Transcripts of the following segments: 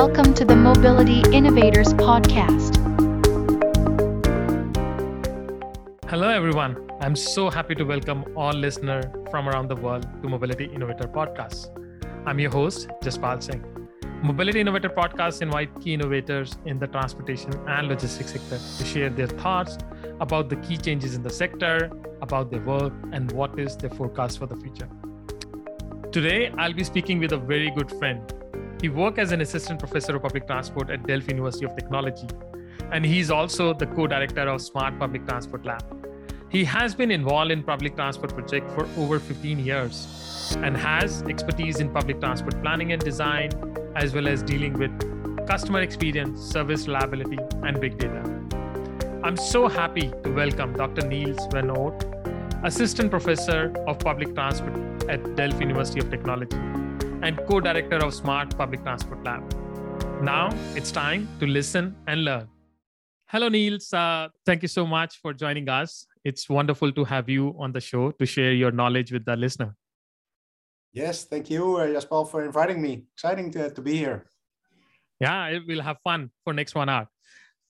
welcome to the Mobility Innovators Podcast. Hello, everyone. I'm so happy to welcome all listeners from around the world to Mobility Innovator Podcast. I'm your host, Jaspal Singh. Mobility Innovator Podcast invite key innovators in the transportation and logistics sector to share their thoughts about the key changes in the sector, about their work, and what is their forecast for the future. Today, I'll be speaking with a very good friend. He worked as an assistant professor of public transport at Delft University of Technology, and he's also the co-director of Smart Public Transport Lab. He has been involved in public transport project for over 15 years and has expertise in public transport planning and design, as well as dealing with customer experience, service reliability, and big data. I'm so happy to welcome Dr. Niels Van Oort, Assistant Professor of Public Transport at Delft University of Technology and co-director of Smart Public Transport Lab. Now it's time to listen and learn. Hello, Niels. Uh, thank you so much for joining us. It's wonderful to have you on the show to share your knowledge with the listener. Yes, thank you, uh, Jaspal, for inviting me. Exciting to, to be here. Yeah, we'll have fun for next one hour.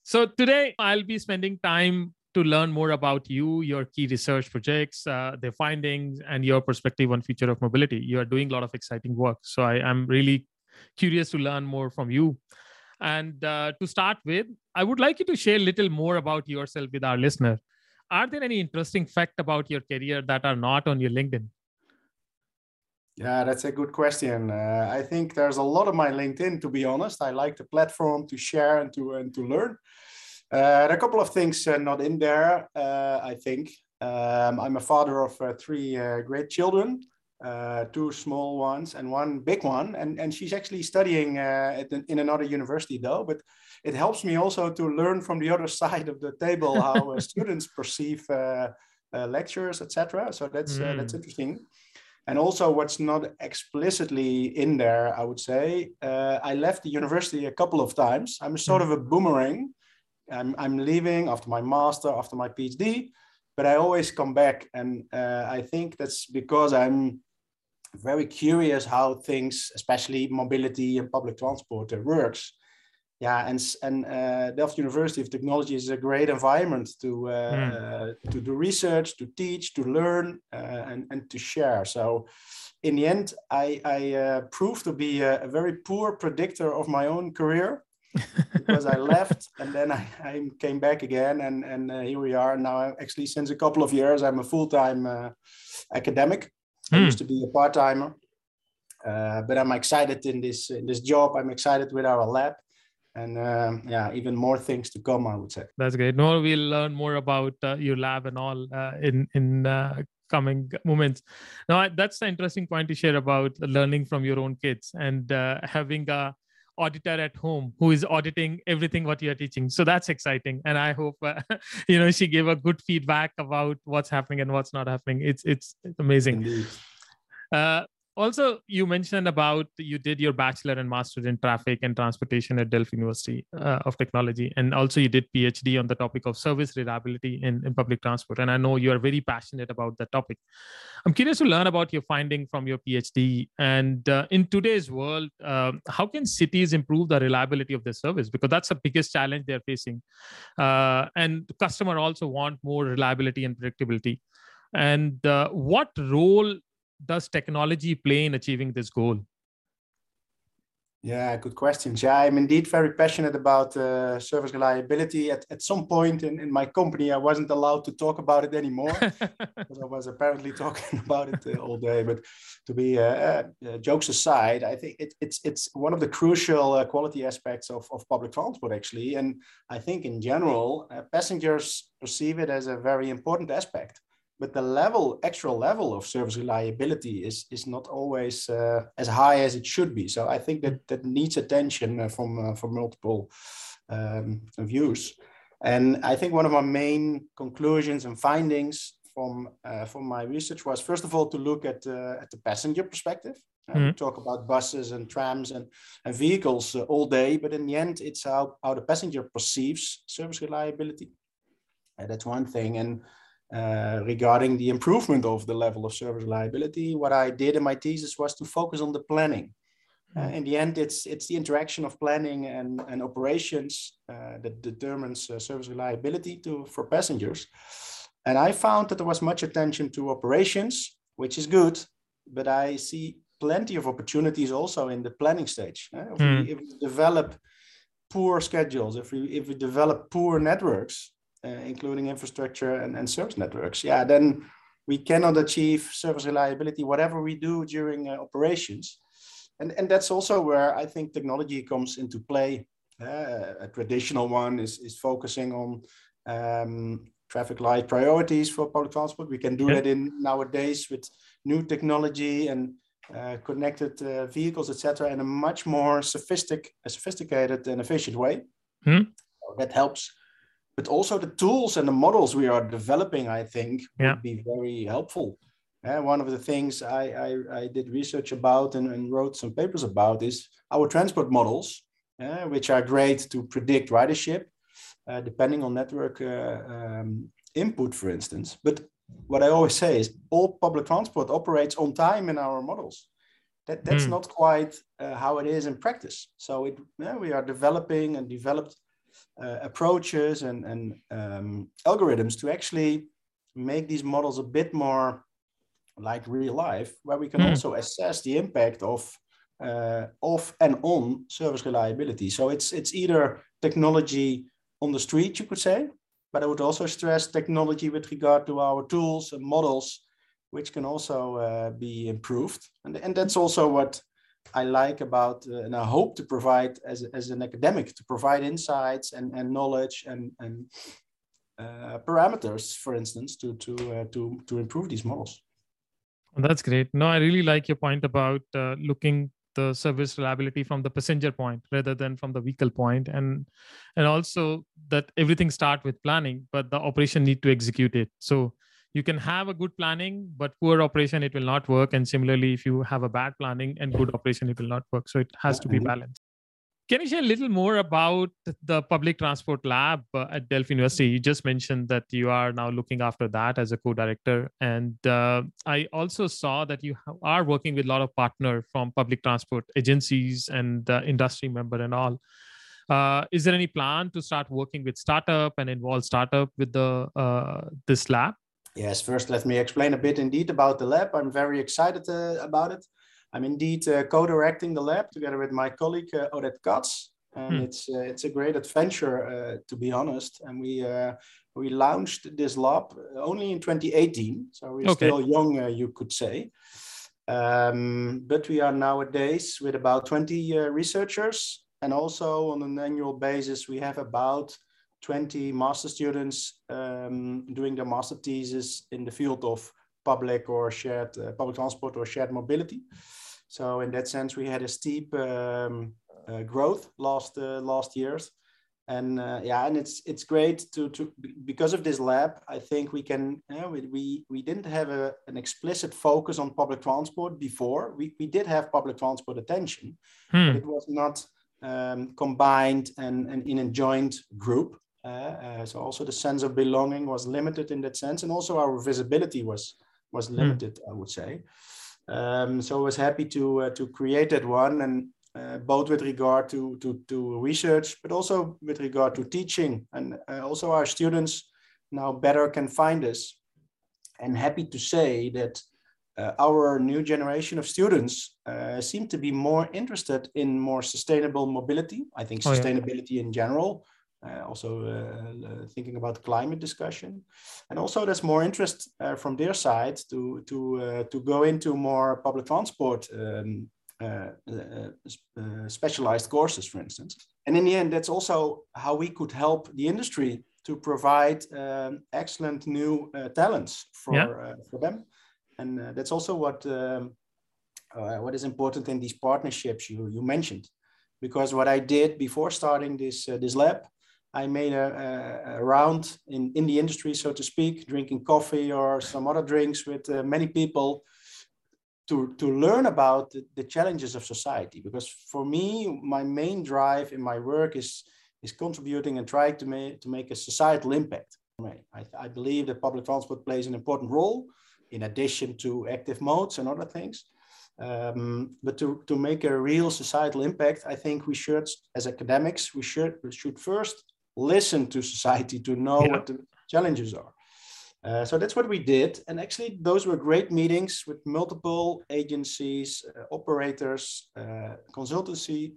So today I'll be spending time to learn more about you, your key research projects, uh, their findings, and your perspective on future of mobility. You are doing a lot of exciting work. So I am really curious to learn more from you. And uh, to start with, I would like you to share a little more about yourself with our listener. Are there any interesting fact about your career that are not on your LinkedIn? Yeah, that's a good question. Uh, I think there's a lot of my LinkedIn, to be honest. I like the platform to share and to and to learn. Uh, there are a couple of things uh, not in there. Uh, I think um, I'm a father of uh, three uh, great children, two small ones and one big one, and and she's actually studying the, in another university though. But it helps me also to learn from the other side of the table how students perceive lectures, etc. So that's mm. that's interesting. And also, what's not explicitly in there, I would say, uh, I left the university a couple of times. I'm sort of a boomerang. I'm, I'm leaving after my master, after my PhD, but I always come back. And uh, I think that's because I'm very curious how things, especially mobility and public transport, uh, works yeah, and and uh, Delft University of Technology is a great environment to uh, mm. to do research, to teach, to learn, uh, and and to share. So, in the end, I I uh, proved to be a, a, very poor predictor of my own career because I left and then I, I came back again, and and uh, here we are now. Actually, since a couple of years, I'm a full time academic. Mm. I hmm. used to be a part timer. but I'm excited in this in this job. I'm excited with our lab and um, yeah even more things to come i would say that's great no we'll learn more about uh, your lab and all uh, in in uh, coming moments now that's an interesting point to share about learning from your own kids and uh, having a auditor at home who is auditing everything what you're teaching. So that's exciting. And i hope uh, you know she gave a good feedback about what's happening and what's not happening. It's it's, it's amazing uh, also you mentioned about you did your bachelor and master in traffic and transportation at delft university uh, of technology. And also you did phd on the topic of service reliability in, in public transport. And i know you are very passionate about that topic. I'm curious to learn about your finding from your phd and uh, in today's world uh, how can cities improve the reliability of their service? Because that's the biggest challenge they're facing. Uh, and customer also want more reliability and predictability. And uh, what role does technology play in achieving this goal? Yeah, good questions. Yeah, I'm indeed very passionate about uh, service reliability. At, at some point in, in my company, I wasn't allowed to talk about it anymore because I was apparently talking about it uh, all day. But to be uh, uh, uh jokes aside, I think it, it's it's one of the crucial uh, quality aspects of, of public transport, actually. And I think in general, passengers perceive it as a very important aspect but the level, actual level of service reliability is is not always uh, as high as it should be. So I think that that needs attention uh, from uh, from multiple um, views. And I think one of my main conclusions and findings from uh, from my research was first of all to look at uh, at the passenger perspective. Uh, mm-hmm. We talk about buses and trams and, and vehicles all day, but in the end, it's how, how the passenger perceives service reliability. that's one thing. And uh, regarding the improvement of the level of service reliability, what I did in my thesis was to focus on the planning. Uh, in the end, it's it's the interaction of planning and, and operations uh, that determines uh, service reliability to for passengers. And I found that there was much attention to operations, which is good, but I see plenty of opportunities also in the planning stage. If, mm. we, if, we, develop poor schedules, if we if we develop poor networks, including infrastructure and, and service networks, yeah, then we cannot achieve service reliability whatever we do during uh, operations and and that's also where I think technology comes into play. Uh, a traditional one is is focusing on um, traffic light priorities for public transport. We can do yeah. that in nowadays with new technology and uh, connected uh, vehicles, etc., in a much more sophistic, sophisticated and efficient way. Hmm. So that helps. But also the tools and the models we are developing, I think, yeah. would be very helpful. Uh, one of the things I, I, I did research about and, and, wrote some papers about is our transport models, uh, which are great to predict ridership, uh, depending on network uh, um, input, for instance. But what I always say is all public transport operates on time in our models. That, that's mm. not quite uh, how it is in practice. So it, yeah, we are developing and developed approaches and, and um, algorithms to actually make these models a bit more like real life, where we can mm. also assess the impact of uh, off and on service reliability. So it's it's either technology on the street, you could say, but I would also stress technology with regard to our tools and models, which can also uh, be improved. And, and that's also what I like about, uh, and I hope to provide as, as an academic, to provide insights and, and knowledge and, and uh, parameters, for instance, to, to, uh, to, to improve these models. That's great. No, I really like your point about uh, looking the service reliability from the passenger point rather than from the vehicle point and and also that everything start with planning but the operation need to execute it so you can have a good planning but poor operation it will not work and similarly if you have a bad planning and good operation it will not work so it has to be balanced can you share a little more about the public transport lab uh, at Delft University? You just mentioned that you are now looking after that as a co-director, and uh, I also saw that you are working with a lot of partner from public transport agencies and uh, industry member and all. Uh, is there any plan to start working with startup and involve startup with the uh, this lab? Yes. First, let me explain a bit indeed about the lab. I'm very excited uh, about it. I'm indeed uh, co-directing the lab together with my colleague uh, Oded Cats, and hmm. it's uh, it's a great adventure uh, to be honest. And we uh, we launched this lab only in 2018, so we're okay. still young, uh, you could say. Um, but we are nowadays with about 20 researchers, and also on an annual basis we have about 20 master students um, doing their master thesis in the field of public or shared public transport or shared mobility. So in that sense, we had a steep um, uh, growth last uh, last years, and uh, yeah, and it's it's great to to because of this lab. I think we can you know, we, we we didn't have a, an explicit focus on public transport before. We we did have public transport attention, hmm. but it was not um, combined and, and in a joint group. Uh, uh, so also the sense of belonging was limited in that sense, and also our visibility was was hmm. limited. I would say. Um, so I was happy to uh, to create that one, and uh, both with regard to, to to research, but also with regard to teaching, and uh, also our students now better can find us. And happy to say that uh, our new generation of students uh, seem to be more interested in more sustainable mobility. I think sustainability oh, yeah. in general, uh, also uh, thinking about climate discussion, and also there's more interest uh, from their side to to uh, to go into more public transport um, uh, uh, specialized courses, for instance. And in the end, that's also how we could help the industry to provide um, excellent new talents for yeah. for them, and that's also what. Um, what is important in these partnerships you, you mentioned because what I did before starting this uh, this lab I made a, a, a, round in, in the industry, so to speak, drinking coffee or some other drinks with uh, many people to, to learn about the, the, challenges of society. Because for me, my main drive in my work is, is contributing and trying to make, to make a societal impact. I, I believe that public transport plays an important role in addition to active modes and other things. Um, but to, to make a real societal impact, I think we should, as academics, we should, we should first listen to society to know yeah. what the challenges are. Uh, so that's what we did. And actually, those were great meetings with multiple agencies, uh, operators, uh, consultancy,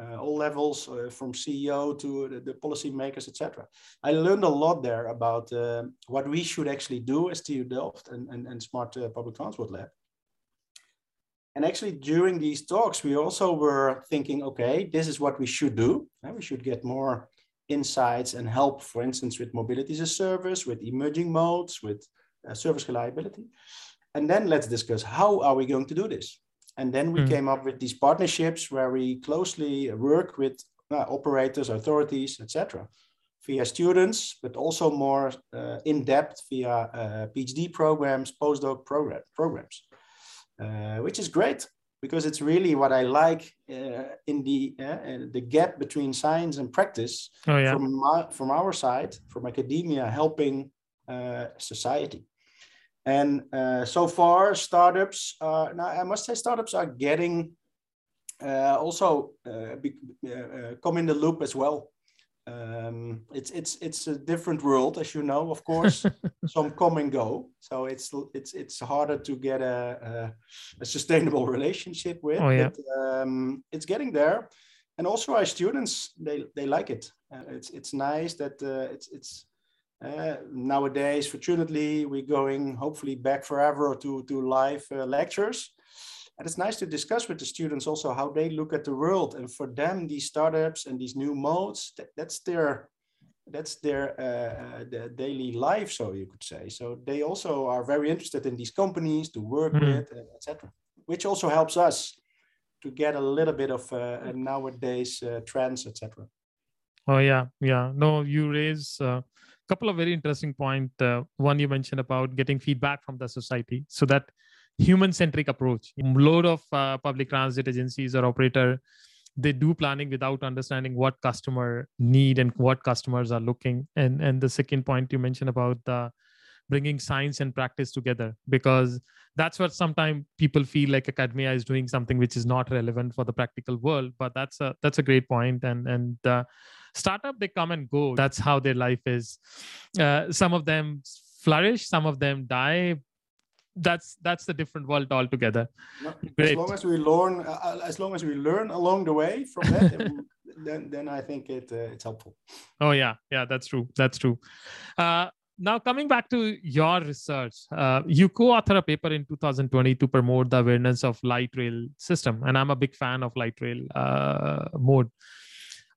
uh, all levels uh, from CEO to the, the policy makers, etc. I learned a lot there about uh, what we should actually do as TU Delft and, and, and Smart Public Transport Lab. And actually, during these talks, we also were thinking, okay, this is what we should do. And we should get more insights and help, for instance, with mobility as a service, with emerging modes, with uh, service reliability. And then let's discuss how are we going to do this? And then we mm. came up with these partnerships where we closely work with uh, operators, authorities, etc., via students, but also more uh, in depth via uh, PhD programs, postdoc program, programs, uh, which is great because it's really what I like uh, in the uh, the gap between science and practice oh, yeah. from my, from our side, from academia, helping uh, society. And uh, so far, startups. now, I must say, startups are getting uh, also uh, be, come in the loop as well um, it's it's it's a different world, as you know. Of course, some come and go, so it's it's it's harder to get a a, a sustainable relationship with. Oh, yeah. But um, it's getting there, and also our students they they like it. Uh, it's it's nice that uh, it's it's uh, nowadays. Fortunately, we're going hopefully back forever to to live uh, lectures and it's nice to discuss with the students also how they look at the world. And for them, these startups and these new modes, that, that's their that's their uh, uh, daily life, so you could say. So they also are very interested in these companies to work mm. with, uh, etc. Which also helps us to get a little bit of uh, nowadays uh, trends, etc. Oh yeah, yeah. No, you raise a couple of very interesting point. Uh, one you mentioned about getting feedback from the society, so that human centric approach. A load of uh, public transit agencies or operator they do planning without understanding what customer need and what customers are looking. And and the second point you mentioned about the bringing science and practice together because that's what sometimes people feel like academia is doing something which is not relevant for the practical world. But that's a that's a great point. And and uh, startup they come and go. That's how their life is. Uh, some of them flourish some of them die that's that's a different world altogether. Great. As long as we learn, uh, uh, as long as we learn along the way from that, then then I think it uh, it's helpful. Oh yeah, yeah, that's true. That's true. Uh, now coming back to your research, uh, you co-author a paper in 2020 to promote the awareness of light rail system, and I'm a big fan of light rail uh, mode.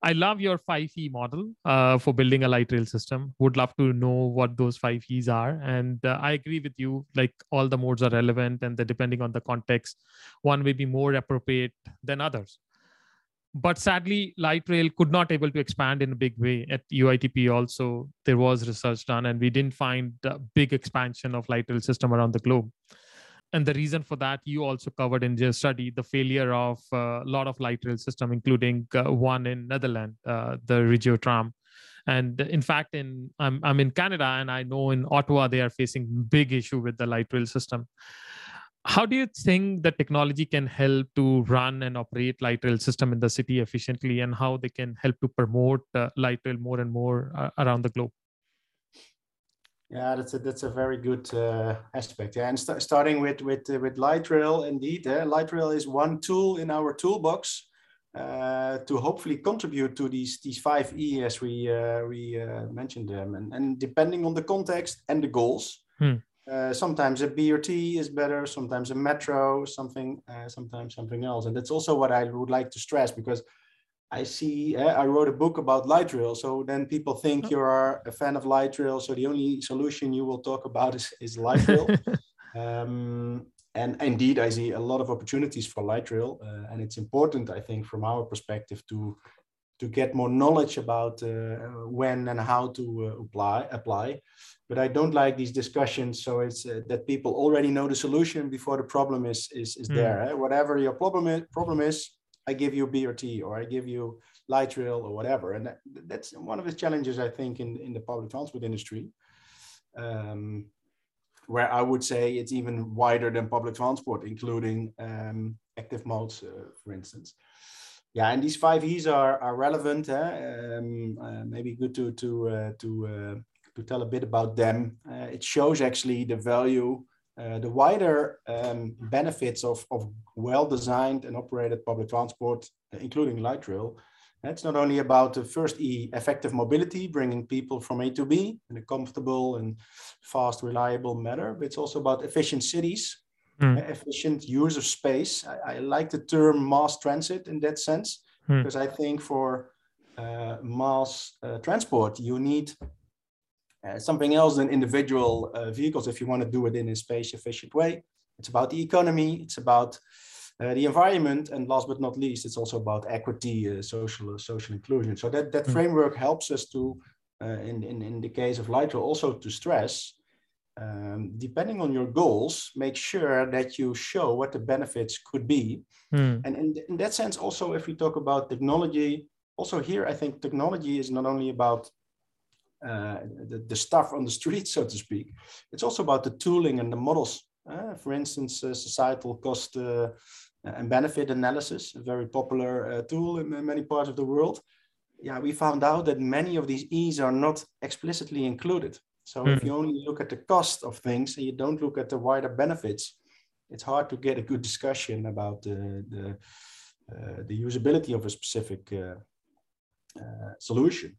I love your five E model uh, for building a light rail system. Would love to know what those five E's are. And uh, I agree with you, like all the modes are relevant and depending on the context, one may be more appropriate than others. But sadly, light rail could not able to expand in a big way. At UITP also, there was research done and we didn't find a big expansion of light rail system around the globe and the reason for that you also covered in your study the failure of a uh, lot of light rail system including uh, one in netherlands uh, the regio tram. And in fact in I'm, I'm in canada and i know in ottawa they are facing big issue with the light rail system. How do you think the technology can help to run and operate light rail system in the city efficiently and how they can help to promote uh, light rail more and more uh, around the globe yeah, that's a that's a very good uh, aspect. Yeah, and st- starting with with uh, with light rail, indeed, uh, light rail is one tool in our toolbox uh, to hopefully contribute to these these five E as we uh, we uh, mentioned them, and and depending on the context and the goals. Hmm. sometimes a BRT is better, sometimes a metro, something, sometimes something else, and that's also what I would like to stress because I see, uh, I wrote a book about light rail. So then people think oh. you are a fan of light rail. So the only solution you will talk about is, is light rail. um, and indeed, I see a lot of opportunities for light rail. Uh, and it's important, I think, from our perspective to, to get more knowledge about uh, when and how to uh, apply, apply. But I don't like these discussions. So it's uh, that people already know the solution before the problem is, is, is mm. there. Eh? Whatever your problem is, problem is I give you BRT or I give you light rail or whatever. And that, that's one of the challenges I think in, in the public transport industry. Um, where I would say it's even wider than public transport, including um, active modes, uh, for instance. Yeah, and these five E's are, are relevant. Um, uh, maybe good to to uh, to uh, to tell a bit about them. Uh, it shows actually the value, uh, the wider um, benefits of of well designed and operated public transport, including light rail, it's not only about the first E, effective mobility, bringing people from A to B in a comfortable and fast, reliable manner, but it's also about efficient cities, mm. efficient use of space. I, I, like the term mass transit in that sense, mm. because I think for uh, mass uh, transport, you need uh, something else than individual uh, vehicles if you want to do it in a space efficient way. It's about the economy, it's about uh, the environment, and last but not least, it's also about equity, uh, social uh, social inclusion. So that that mm. framework helps us to, uh, in, in in the case of Lightrail, also to stress, um, depending on your goals, make sure that you show what the benefits could be. Mm. And in, in that sense, also if we talk about technology, also here I think technology is not only about uh, the, the stuff on the street, so to speak. It's also about the tooling and the models. Uh, for instance, uh, societal cost and benefit analysis, a very popular uh, tool in many parts of the world. Yeah, we found out that many of these E's are not explicitly included. So mm. if hmm. you only look at the cost of things and you don't look at the wider benefits, it's hard to get a good discussion about the the, uh, the usability of a specific uh, uh, solution.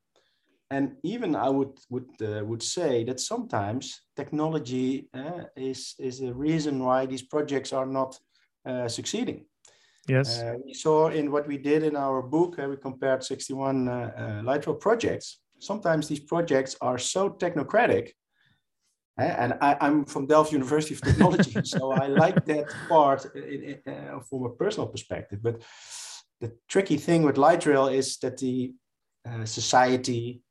And even I would would uh, would say that sometimes technology uh, is is a reason why these projects are not uh, succeeding. Yes. Uh, we saw in what we did in our book, uh, we compared 61 uh, uh, projects. Sometimes these projects are so technocratic. and I, am from Delft University of Technology, so I like that part in, in, uh, from a personal perspective. But the tricky thing with light rail is that the society,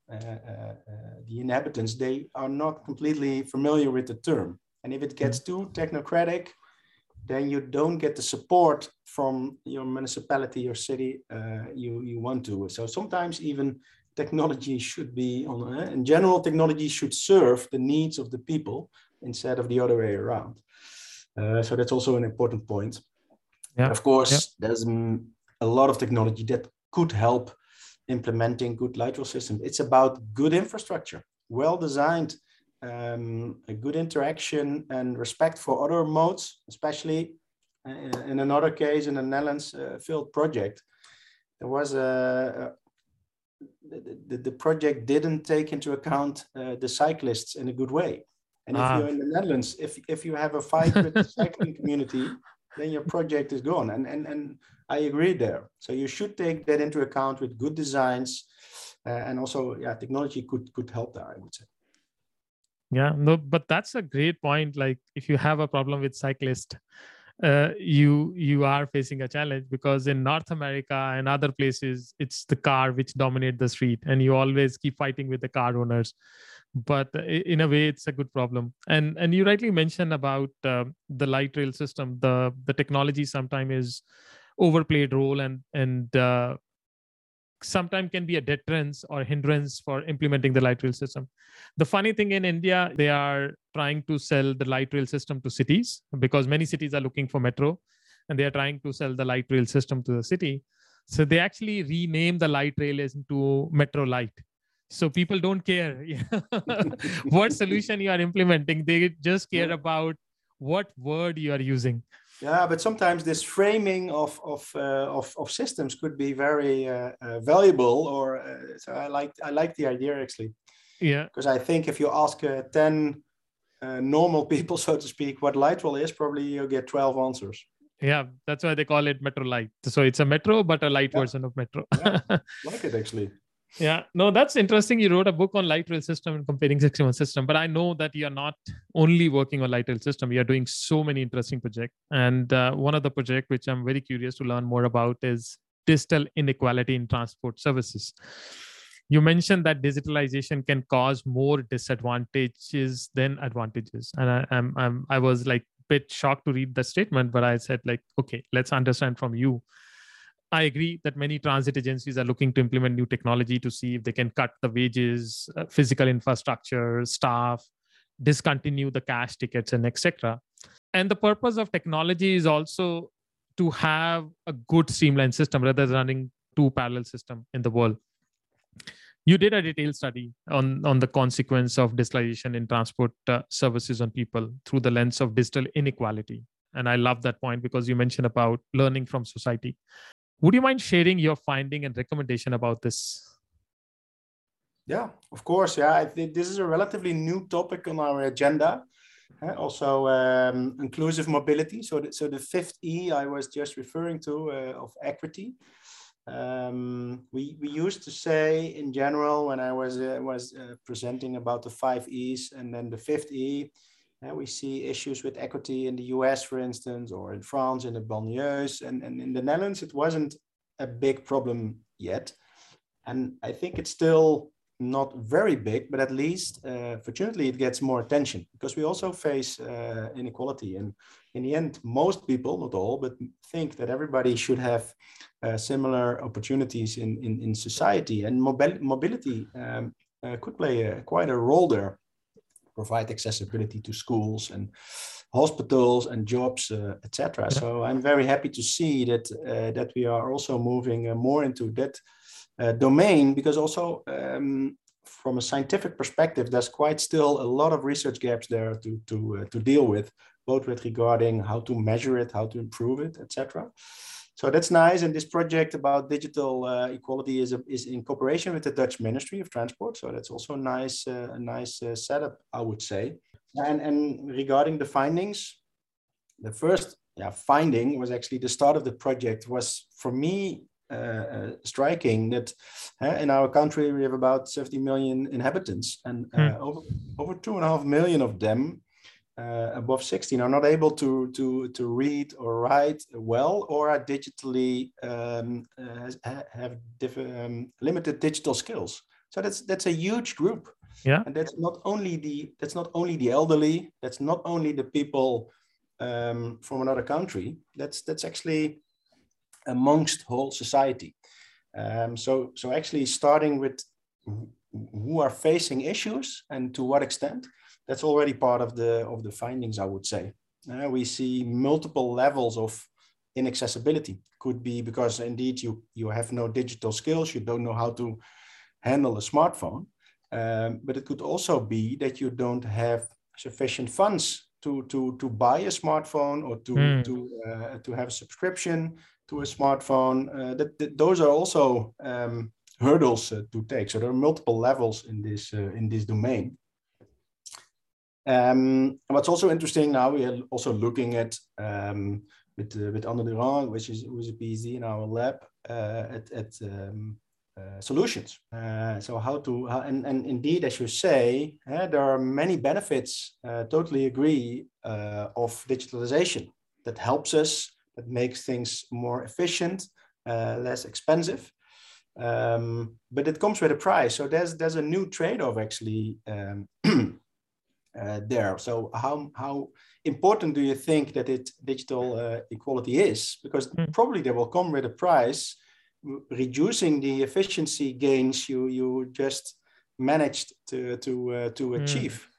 the inhabitants, they are not completely familiar with the term. And if it gets mm. too technocratic, then you don't get the support from your municipality or city uh, you, you want to. So sometimes even technology should be on, uh, in general, technology should serve the needs of the people instead of the other way around. Uh, so that's also an important point. Yeah. Of course, yeah. there's a lot of technology that could help implementing good light rail systems. It's about good infrastructure, well designed um, a good interaction and respect for other modes, especially uh, in another case in the Netherlands uh, field project. There was a, a the, the, project didn't take into account uh, the cyclists in a good way. And ah. if you're in the Netherlands, if, if you have a fight with the cycling community, then your project is gone. And, and, and I agree there. So you should take that into account with good designs. Uh, and also, yeah, technology could, could help there, I would say yeah no but that's a great point like if you have a problem with cyclist uh, you you are facing a challenge because in north america and other places it's the car which dominate the street and you always keep fighting with the car owners but in a way it's a good problem and and you rightly mentioned about uh, the light rail system the the technology sometimes is overplayed role and and uh, sometimes can be a deterrence or hindrance for implementing the light rail system. The funny thing in India, they are trying to sell the light rail system to cities because many cities are looking for metro and they are trying to sell the light rail system to the city. So they actually rename the light rail into Metro Light. So people don't care what solution you are implementing. They just care about what word you are using. Yeah, but sometimes this framing of of uh, of, of systems could be very uh, uh, valuable. Or uh, so I like I like the idea actually. Yeah. Because I think if you ask uh, ten uh, normal people, so to speak, what light rail is, probably you'll get twelve answers. Yeah, that's why they call it Metro Light. So it's a metro, but a light yeah. version of metro. yeah, like it actually. Yeah, no, that's interesting. You wrote a book on light rail system and comparing 61 system, but I know that you're not only working on light rail system. You're doing so many interesting projects. And uh, one of the project which I'm very curious to learn more about is digital inequality in transport services. You mentioned that digitalization can cause more disadvantages than advantages, and I, I'm, I'm I was like a bit shocked to read the statement, but I said like, okay, let's understand from you I agree that many transit agencies are looking to implement new technology to see if they can cut the wages, uh, physical infrastructure, staff, discontinue the cash tickets and etc and the purpose of technology is also to have a good streamlined system rather than running two parallel system in the world. You did a detailed study on, on the consequence of digitalization in transport uh, services on people through the lens of digital inequality. And i love that point because you mentioned about learning from society would you mind sharing your finding and recommendation about this? Yeah of course. Yeah i think this is a relatively new topic on our agenda also um, inclusive mobility. So the, so the fifth e i was just referring to uh, of equity. Um, we, we used to say in general when I was uh, was uh, presenting about the five E's and then the fifth E, uh, we see issues with equity in the US, for instance, or in France in the banlieues, and, and in the Netherlands it wasn't a big problem yet, and I think it's still not very big, but at least uh, fortunately it gets more attention because we also face uh, inequality. And in the end, most people, not all, but think that everybody should have uh, similar opportunities in, in, in society. And mobil- mobility um, uh, could play a, quite a role there, provide accessibility to schools and hospitals and jobs, uh, etc. Yeah. So I'm very happy to see that uh, that we are also moving more into that uh, domain because also um, from a scientific perspective, there's quite still a lot of research gaps there to to uh, to deal with, both with regarding how to measure it, how to improve it, etc. So that's nice. And this project about digital uh, equality is, a, is in cooperation with the Dutch Ministry of Transport. So that's also a nice, uh, a nice uh, setup, I would say. And, and regarding the findings, the first yeah, finding was actually the start of the project was for me uh, uh, striking that uh, in our country we have about 70 million inhabitants and mm. over, over two and a half million of them uh, above 16 are not able to, to, to read or write well or are digitally um, uh, have um, limited digital skills. So that's that's a huge group. Yeah. And that's not only the that's not only the elderly. That's not only the people um, from another country. That's that's actually amongst whole society. Um, so, so actually starting with who are facing issues and to what extent, that's already part of the, of the findings, I would say. Uh, we see multiple levels of inaccessibility. Could be because indeed you, you have no digital skills, you don't know how to handle a smartphone. Um, but it could also be that you don't have sufficient funds to, to, to buy a smartphone or to, mm. to, uh, to have a subscription to a smartphone. Uh, that, that, those are also um, hurdles uh, to take. So there are multiple levels in this uh, in this domain. Um, what's also interesting now, we are also looking at um, with uh, with Anne Durand, which is who's a PhD in our lab, uh, at, at um, uh, solutions. Uh, so how to and, and indeed, as you say, uh, there are many benefits. Uh, totally agree of digitalization that helps us that makes things more efficient, less expensive. Um, but it comes with a price. So there's there's a new trade-off actually um, uh, there. So how how important do you think that it digital uh, equality is? Because mm. probably they will come with a price, reducing the efficiency gains you you just managed to to uh, to hmm. achieve. Mm.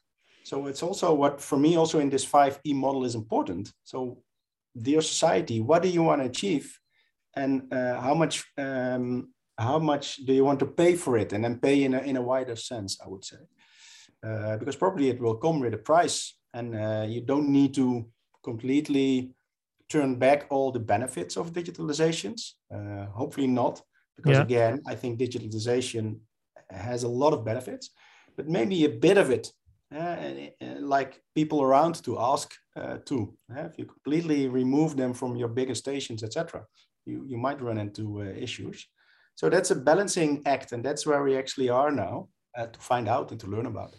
So it's also what for me also in this five E model is important. So dear society, what do you want to achieve, and uh, how much um, how much do you want to pay for it, and then pay in a in a wider sense, I would say, uh, because probably it will come with a price, and uh, you don't need to completely turn back all the benefits of digitalizations. Uh, hopefully not, because yeah. again, I think digitalization has a lot of benefits, but maybe a bit of it uh, like people around to ask uh, too. Uh, if you completely remove them from your bigger stations, etc., you, you might run into uh, issues. So that's a balancing act, and that's where we actually are now uh, to find out and to learn about it.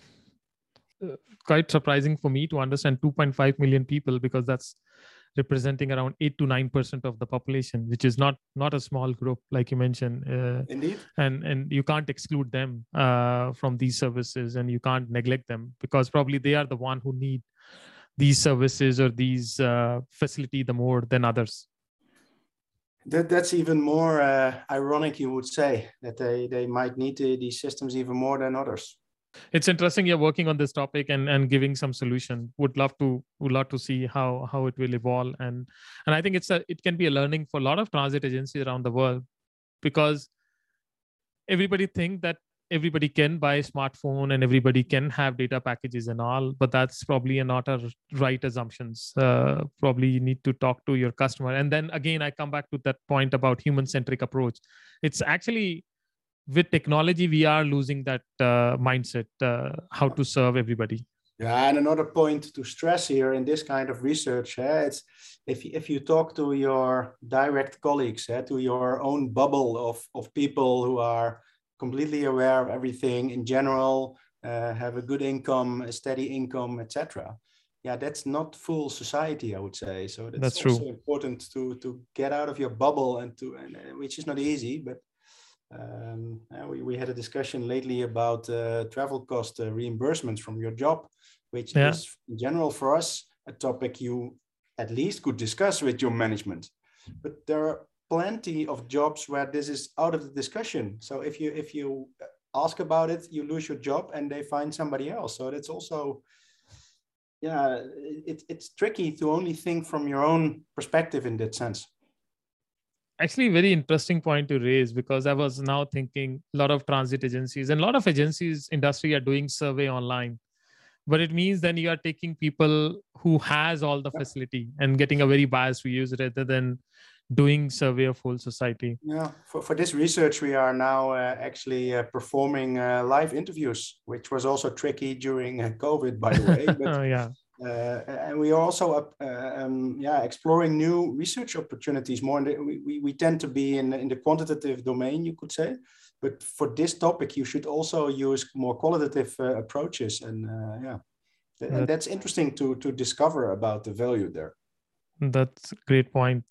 Uh, quite surprising for me to understand 2.5 million people because that's representing around 8 to 9 percent of the population which is not not a small group like you mentioned uh, indeed. and and you can't exclude them uh, from these services and you can't neglect them because probably they are the one who need these services or these uh, facility the more than others. That, that's even more uh, ironic you would say that they, they might need the, these systems even more than others it's interesting you're working on this topic and and giving some solution. Would love to would love to see how how it will evolve. And and i think it's a it can be a learning for a lot of transit agencies around the world because everybody think that everybody can buy a smartphone and everybody can have data packages and all but that's probably not a right assumptions. Uh, probably you need to talk to your customer. And then again i come back to that point about human centric approach. It's actually with technology we are losing that uh, mindset uh, how to serve everybody yeah and another point to stress here in this kind of research eh, it's if, if you talk to your direct colleagues eh, to your own bubble of, of people who are completely aware of everything in general uh, have a good income a steady income etc yeah that's not full society i would say so that's, that's also true. important to to get out of your bubble and to and, uh, which is not easy but um, we, we had a discussion lately about uh, travel cost uh, reimbursements from your job, which yeah. is in general for us a topic you at least could discuss with your management. But there are plenty of jobs where this is out of the discussion. So if you if you ask about it, you lose your job and they find somebody else. So that's also yeah, it, it's tricky to only think from your own perspective in that sense actually very interesting point to raise because i was now thinking a lot of transit agencies and a lot of agencies industry are doing survey online. But it means then you are taking people who has all the facility and getting a very biased views rather than doing survey of whole society. Yeah for, for this research we are now uh, actually uh, performing uh, live interviews which was also tricky during uh, covid by the way but yeah and we are also uh, um, yeah exploring new research opportunities more. The, we, we tend to be in, in the quantitative domain, you could say, but for this topic, you should also use more qualitative uh, approaches. And uh, yeah, and that's interesting to to discover about the value there. That's a great point.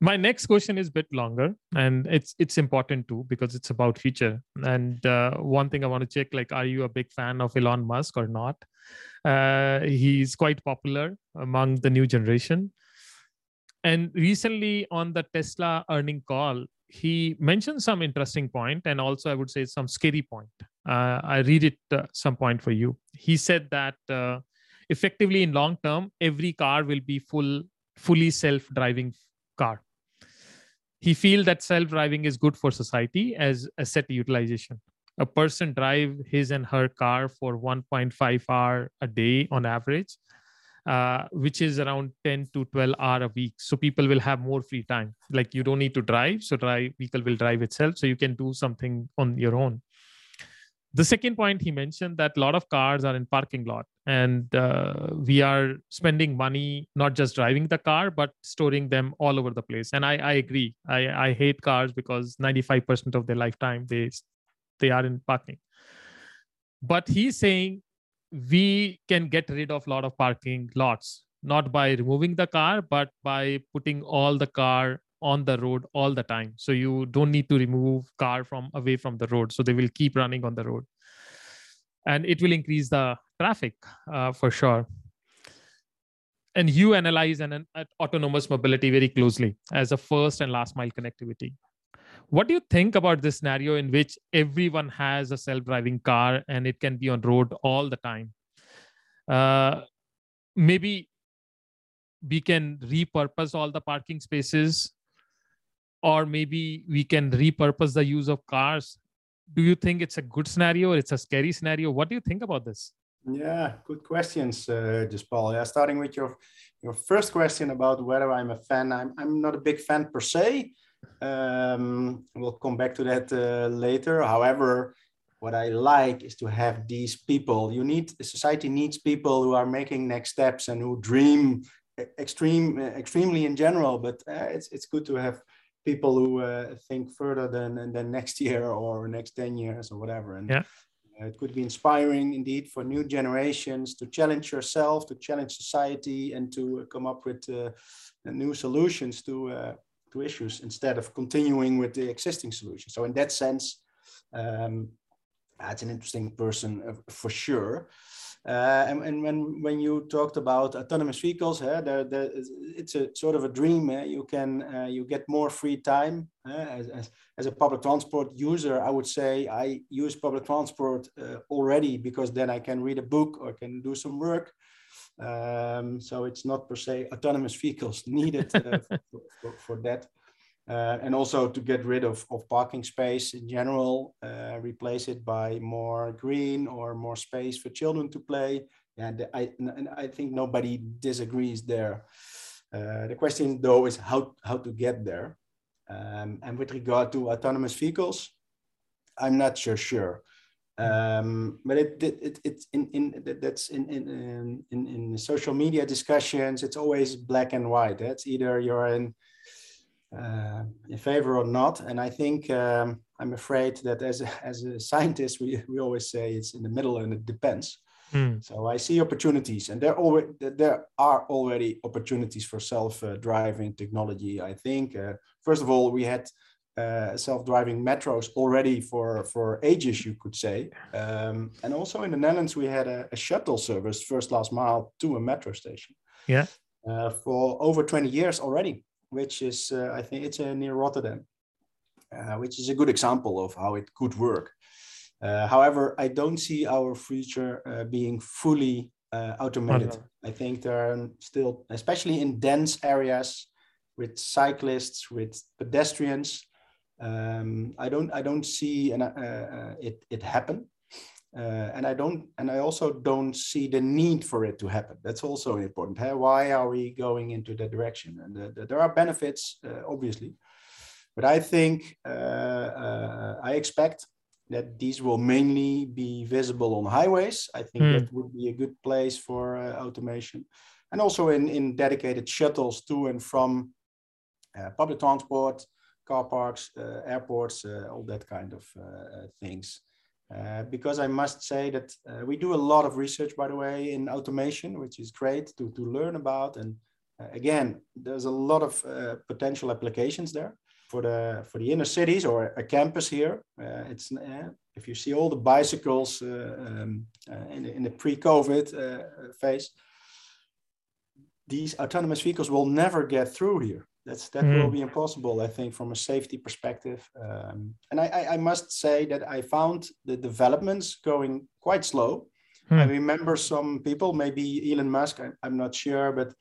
My next question is a bit longer, and it's it's important too because it's about future. And uh, one thing I want to check, like, are you a big fan of Elon Musk or not? Uh, he's quite popular among the new generation. And recently on the Tesla earning call, he mentioned some interesting point and also I would say some scary point. Uh, I read it uh, some point for you. He said that uh, effectively in long term, every car will be full, fully self-driving car. He feel that self-driving is good for society as asset utilization. A person drive his and her car for 1.5 hour a day on average uh, which is around 10 to 12 hour a week. So people will have more free time. Like you don't need to drive so drive vehicle will drive itself so you can do something on your own the second point he mentioned that a lot of cars are in parking lot and uh, we are spending money not just driving the car but storing them all over the place. And i, I agree. I, I hate cars because 95% of their lifetime they they are in parking. But he's saying we can get rid of a lot of parking lots not by removing the car but by putting all the car on the road all the time. So you don't need to remove car from away from the road. So they will keep running on the road. And it will increase the traffic uh, for sure. And you analyze an, an autonomous mobility very closely as a first and last mile connectivity. What do you think about this scenario in which everyone has a self-driving car and it can be on road all the time? Uh, maybe we can repurpose all the parking spaces or maybe we can repurpose the use of cars do you think it's a good scenario or it's a scary scenario what do you think about this yeah good questions uh, Paul. yeah starting with your your first question about whether i'm a fan i'm, I'm not a big fan per se um, we'll come back to that uh, later. However, what I like is to have these people. You need society needs people who are making next steps and who dream extreme extremely in general. But uh, it's it's good to have people who uh, think further than than next year or next ten years or whatever. And yeah. Uh, it could be inspiring indeed for new generations to challenge yourself, to challenge society, and to come up with uh, new solutions to uh, to issues instead of continuing with the existing solution. So in that sense, um, it's an interesting person uh, for sure. Uh, and, and when when you talked about autonomous vehicles, uh, there, there, it's a sort of a dream. Uh, you can uh, you get more free time as, as, as a public transport user. I would say I use public transport uh, already because then I can read a book or can do some work. Um, so it's not per se autonomous vehicles needed uh, for, for, for, that. Uh, and also to get rid of, of parking space in general, uh, replace it by more green or more space for children to play. And I, and I think nobody disagrees there. Uh, the question though is how, how to get there. Um, and with regard to autonomous vehicles, I'm not sure sure. Um, but it, it, it, it's in, in that's in, in, in, in social media discussions, it's always black and white. That's either you're in uh, in favor or not. And I think um, I'm afraid that as a, as a scientist, we, we always say it's in the middle and it depends. Mm. So I see opportunities, and there already there are already opportunities for self-driving technology. I think uh, first of all we had uh, self-driving metros already for for ages, you could say, um, and also in the Netherlands we had a, a, shuttle service, first last mile to a metro station. Yeah, uh, for over 20 years already which is uh, I think it's uh, near Rotterdam, uh, which is a good example of how it could work. however, I don't see our future being fully automated. I think there are still, especially in dense areas, with cyclists, with pedestrians. Um, I don't I don't see an, uh, uh, it it happen. Uh, and I don't, and I also don't see the need for it to happen. That's also important. Hey, why are we going into that direction? And uh, there are benefits, uh, obviously, but I think uh, uh, I expect that these will mainly be visible on highways. I think mm. that would be a good place for uh, automation, and also in in dedicated shuttles to and from public transport, car parks, airports, all that kind of things. Uh, because I must say that uh, we do a lot of research, by the way, in automation, which is great to, to learn about. And uh, again, there's a lot of uh, potential applications there for the for the inner cities or a campus here. Uh, it's if you see all the bicycles um, in, in the pre-COVID phase, these autonomous vehicles will never get through here that's that mm. will be impossible i think from a safety perspective um, and I, I, I, must say that i found the developments going quite slow mm. i remember some people maybe elon musk I, i'm not sure but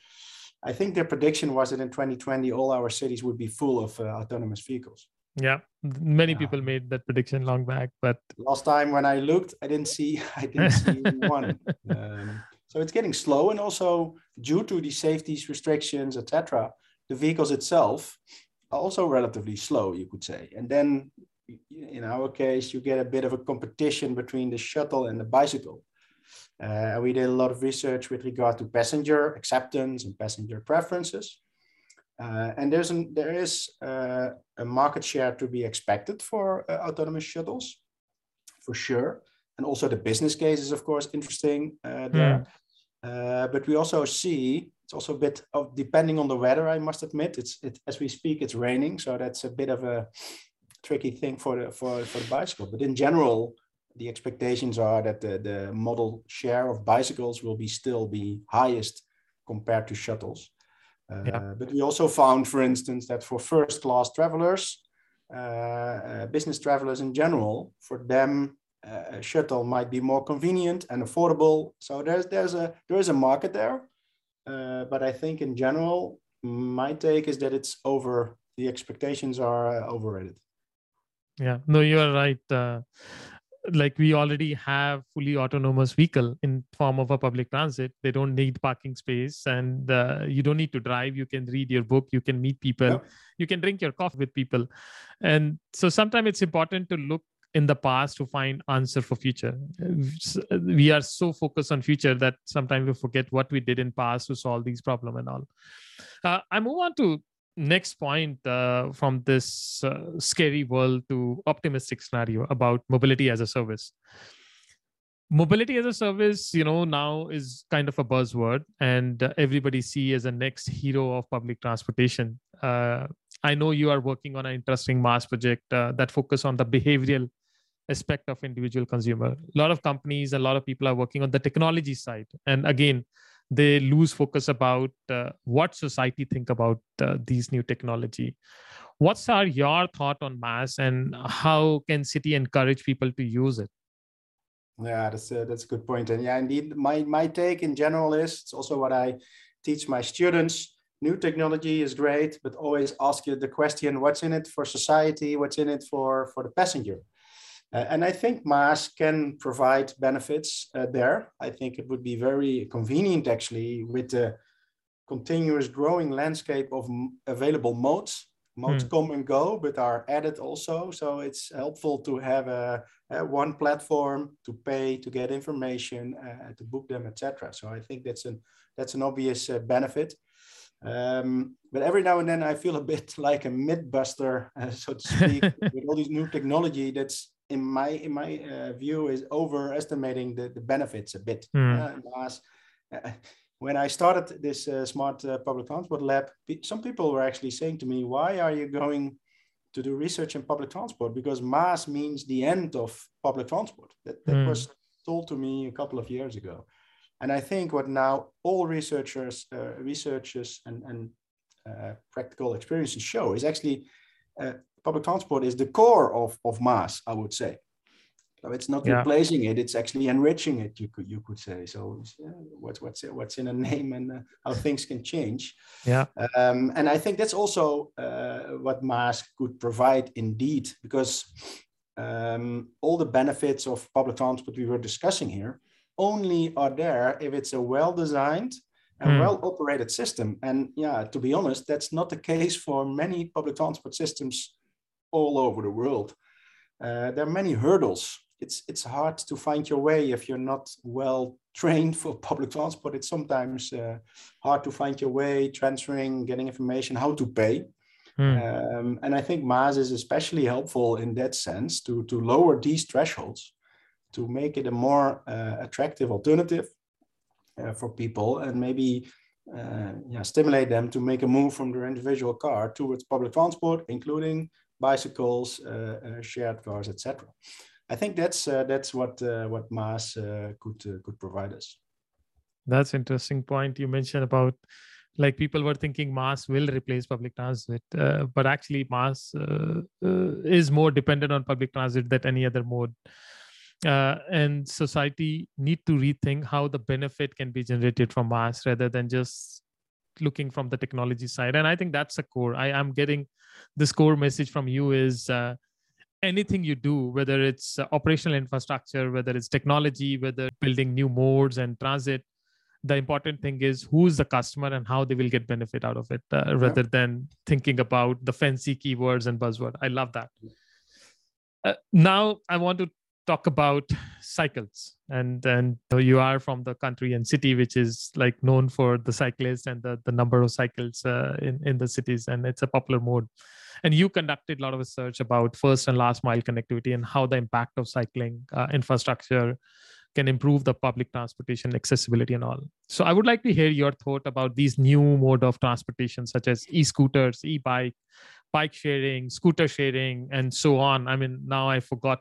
i think their prediction was that in 2020 all our cities would be full of uh, autonomous vehicles yeah many yeah. people made that prediction long back but last time when i looked i didn't see i didn't see one um, so it's getting slow and also due to the safety restrictions etc the vehicles itself are also relatively slow, you could say. And then in our case, you get a bit of a competition between the shuttle and the bicycle. Uh, we did a lot of research with regard to passenger acceptance and passenger preferences. Uh, and there's an, there is uh, a market share to be expected for uh, autonomous shuttles, for sure. And also the business case is, of course, interesting uh, there. Mm. but we also see it's also a bit of depending on the weather. I must admit, it's it, as we speak, it's raining, so that's a bit of a tricky thing for the for for the bicycle. But in general, the expectations are that the the modal share of bicycles will be still be highest compared to shuttles. Uh, yeah. But we also found, for instance, that for first class travelers, uh, uh, business travelers in general, for them uh, a shuttle might be more convenient and affordable. So there's there's a there is a market there. Uh, but I think in general, my take is that it's over. The expectations are uh, overrated. Yeah, no, you are right. Uh, like we already have fully autonomous vehicle in form of a public transit. They don't need parking space, and uh, you don't need to drive. You can read your book. You can meet people. Yep. You can drink your coffee with people, and so sometimes it's important to look in the past to find answer for future. We are so focused on future that sometimes we forget what we did in past to solve these problem and all. Uh, i move on to next point uh, from this uh, scary world to optimistic scenario about mobility as a service. Mobility as a service you know now is kind of a buzzword and everybody see as a next hero of public transportation. Uh, i know you are working on an interesting MaaS project uh, that focus on the behavioral aspect of individual consumer. A lot of companies a lot of people are working on the technology side. And again they lose focus about uh, what society think about uh, these new technology. What's our your thought on MaaS, and how can city encourage people to use it? Yeah that's a, that's a good point. And yeah indeed my my take in general is it's also what i teach my students new technology is great but always ask you the question what's in it for society? What's in it for for the passenger uh, and I think MaaS can provide benefits uh, there. I think it would be very convenient actually with the continuous growing landscape of available modes. Modes mm. come and go, but are added also. So it's helpful to have a, a one platform to pay, to get information, uh, to book them, etc. So I think that's an that's an obvious uh, benefit. Um, but every now and then I feel a bit like a mythbuster, uh, so to speak, with all these new technology that's in my in my uh, view is overestimating the, the benefits a bit. Mm. Uh, when I started this uh, smart uh, public transport lab, some people were actually saying to me, "Why are you going to do research in public transport? Because MaaS means the end of public transport." That, that mm. was told to me a couple of years ago, and I think what now all researchers, uh, researchers, and, and uh, practical experiences show is actually public transport is the core of, of MaaS, I would say. So it's not yeah. replacing it; it's actually enriching it. You could you could say so. what's what's what's in a name and uh, how things can change. Yeah. Um, and I think that's also uh, what MaaS could provide, indeed, because um, all the benefits of public transport we were discussing here only are there if it's a well-designed and mm. well-operated system. And yeah, to be honest, that's not the case for many public transport systems all over the world. Uh, there are many hurdles. It's, it's hard to find your way if you're not well trained for public transport. It's sometimes uh, hard to find your way, transferring, getting information, how to pay. Mm. Um, and I think MaaS is especially helpful in that sense to, to lower these thresholds, to make it a more uh, attractive alternative uh, for people and maybe uh, yeah, stimulate them to make a move from their individual car towards public transport, including bicycles, uh, uh, shared cars, etc. I think that's uh, that's what what MaaS could could provide us. That's interesting point you mentioned about like people were thinking MaaS will replace public transit uh, but actually MaaS uh, uh, is more dependent on public transit than any other mode and society need to rethink how the benefit can be generated from MaaS rather than just looking from the technology side and i think that's a core i am getting this core message from you is uh, anything you do whether it's uh, operational infrastructure whether it's technology whether building new modes and transit the important thing is who's the customer and how they will get benefit out of it uh, rather than thinking about the fancy keywords and buzzword. I love that. Uh, now i want to talk about cycles. And and you are from the country and city which is like known for the cyclists and the, the number of cycles uh, in in the cities and it's a popular mode. And you conducted a lot of research about first and last mile connectivity and how the impact of cycling uh, infrastructure can improve the public transportation accessibility and all. So i would like to hear your thought about these new mode of transportation such as e-scooters e-bike bike sharing scooter sharing and so on. I mean now i forgot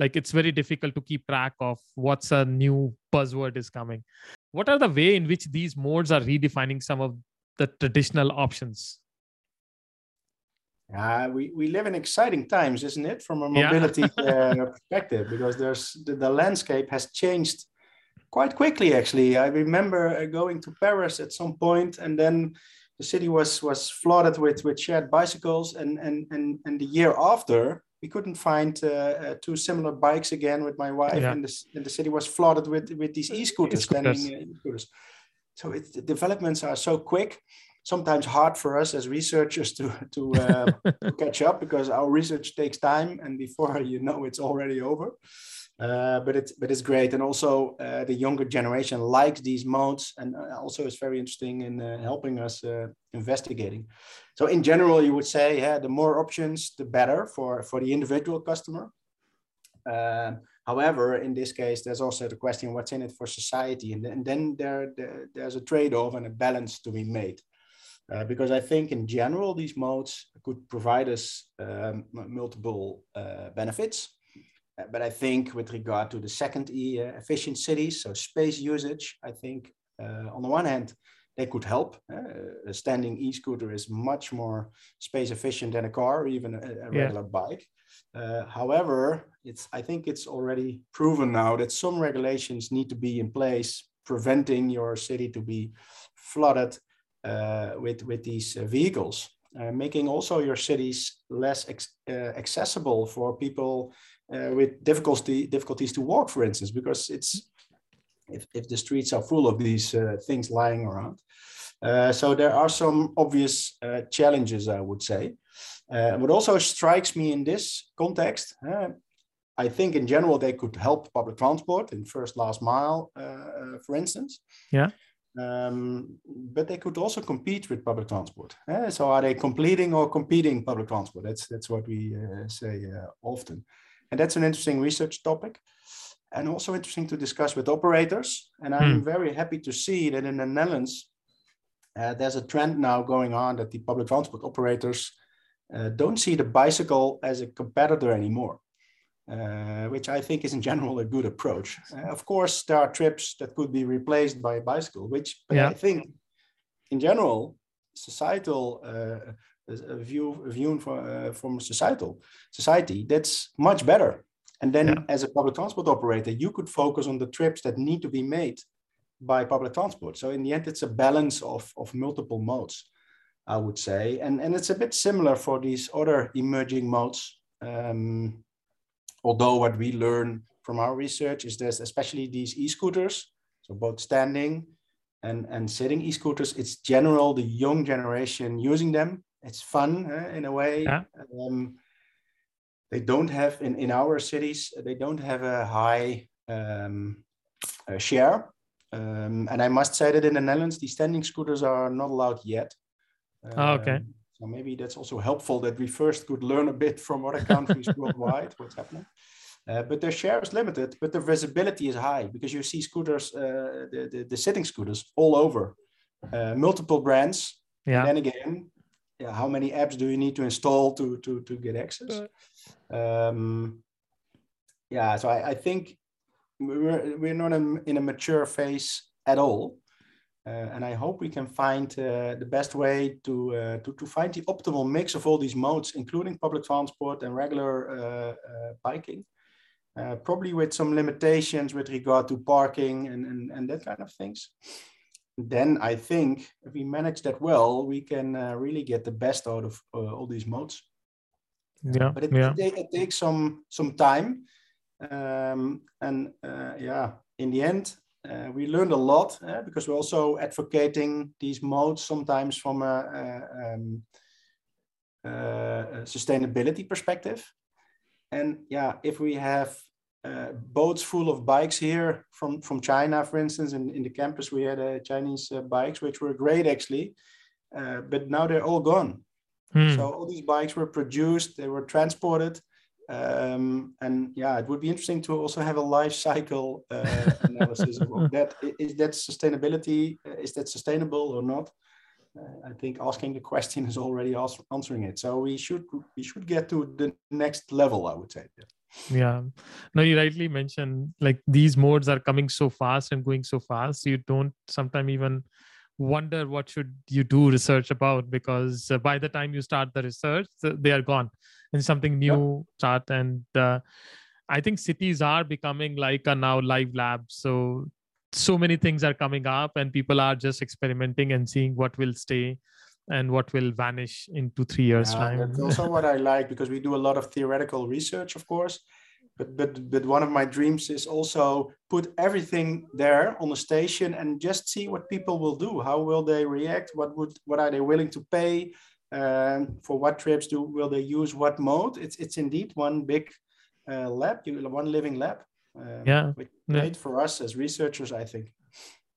like it's very difficult to keep track of what's a new buzzword is coming what are the way in which these modes are redefining some of the traditional options uh, we, we live in exciting times, isn't it, from a mobility yeah. uh, perspective? Because there's the, the, landscape has changed quite quickly. Actually, I remember uh, going to Paris at some point, and then the city was was flooded with with shared bicycles, and and and and the year after, we couldn't find uh, uh, two similar bikes again with my wife, yeah. and, the, and the city was flooded with with these e-scooters. E-scooters. e-scooters. So it, the developments are so quick. Sometimes hard for us as researchers to to, uh, to catch up because our research takes time, and before you know, it's already over. Uh, but it's but it's great, and also uh, the younger generation likes these modes, and uh, also is very interesting in uh, helping us uh, investigating. So in general, you would say, yeah, the more options, the better for for the individual customer. Um, however, in this case, there's also the question, what's in it for society, and, and then there, there there's a trade-off and a balance to be made. Uh, because I think in general, these modes could provide us um, multiple uh, benefits but I think with regard to the second E, uh, efficient cities, so space usage, I think uh, on the one hand, they could help. Uh, a standing e-scooter is much more space efficient than a car or even a, a regular yeah. bike. Uh, however, it's I think it's already proven now that some regulations need to be in place preventing your city to be flooded uh, with with these uh, vehicles, uh, making also your cities less accessible for people with difficulty difficulties to walk, for instance, because it's if, if the streets are full of these things lying around. so there are some obvious challenges, I would say. Uh, what also strikes me in this context, uh, I think in general they could help public transport in first last mile, uh, for instance. Yeah. Um, but they could also compete with public transport. Uh, so are they completing or competing public transport? That's that's what we uh, say uh, often, and that's an interesting research topic, and also interesting to discuss with operators. And I'm hmm. very happy to see that in the Netherlands, uh, there's a trend now going on that the public transport operators uh, don't see the bicycle as a competitor anymore. Uh, which I think is in general a good approach. Uh, of course, there are trips that could be replaced by a bicycle, which but yeah. I think in general, societal uh, a view, a view for, uh, from societal society, that's much better. And then, yeah. as a public transport operator, you could focus on the trips that need to be made by public transport. So in the end, it's a balance of, of multiple modes, I would say, and and it's a bit similar for these other emerging modes. Um, although what we learn from our research is that especially these e-scooters, so both standing and, and sitting e-scooters, it's general, the young generation using them. It's fun uh, in a way. Yeah. Um, they don't have, in, in our cities, they don't have a high um, uh, share. Um, and I must say that in the Netherlands, the standing scooters are not allowed yet. Oh, okay. Um, so maybe that's also helpful that we first could learn a bit from other countries worldwide what's happening. Uh, but their share is limited, but the visibility is high because you see scooters, uh, the, the, the, sitting scooters all over, uh, multiple brands. Yeah. And then again, yeah, how many apps do you need to install to to to get access? Um, yeah, so I, I think we're we're not in, a mature phase at all. Uh, and I hope we can find uh, the best way to, uh, to, to find the optimal mix of all these modes, including public transport and regular biking. Uh, probably with some limitations with regard to parking and, and, and that kind of things. Then I think if we manage that well, we can uh, really get the best out of uh, all these modes. Yeah, but it, yeah. it, it takes some some time, um, and yeah, in the end, uh, we learned a lot uh, because we're also advocating these modes sometimes from a, a, um, a, sustainability perspective. And yeah, if we have uh, boats full of bikes here from, from China, for instance, in, in the campus, we had uh, Chinese uh, bikes, which were great actually, uh, but now they're all gone. Hmm. So all these bikes were produced, they were transported, um, and yeah, it would be interesting to also have a life cycle uh, analysis of that. Is that sustainability? Is that sustainable or not? Uh, I think asking the question is already answering it. So we should we should get to the next level. I would say. Yeah. No, you rightly mentioned like these modes are coming so fast and going so fast. You don't sometimes even wonder what should you do research about because uh, by the time you start the research they are gone and something new start and uh, i think cities are becoming like a now live lab so so many things are coming up and people are just experimenting and seeing what will stay and what will vanish in two three years yeah, time. that's also what i like because we do a lot of theoretical research of course. But but but one of my dreams is also put everything there on the station and just see what people will do. How will they react? What would what are they willing to pay um, for what trips do will they use what mode? It's it's indeed one big uh, lab one living lab um, yeah great yeah. for us as researchers i think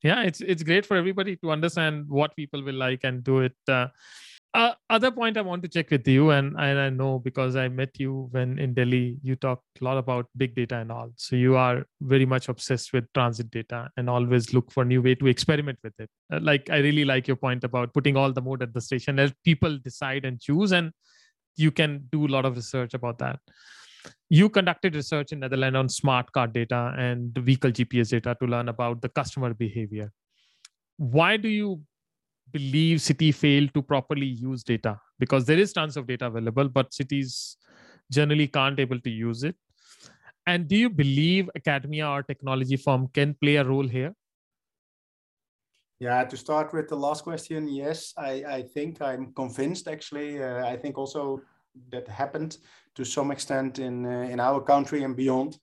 yeah it's it's great for everybody to understand what people will like and do it uh, uh, other point I want to check with you, and, I know because I met you when in Delhi, you talked a lot about big data and all. So you are very much obsessed with transit data and always look for new way to experiment with it. Uh, like I really like your point about putting all the mode at the station. Let people decide and choose, and you can do a lot of research about that. You conducted research in Netherlands on smart card data and vehicle GPS data to learn about the customer behavior. Why do you believe city failed to properly use data? Because there is tons of data available, but cities generally can't able to use it. And do you believe academia or technology firm can play a role here? Yeah, to start with the last question, yes, I, I think I'm convinced actually. Uh, I think also that happened to some extent in uh, in our country and beyond.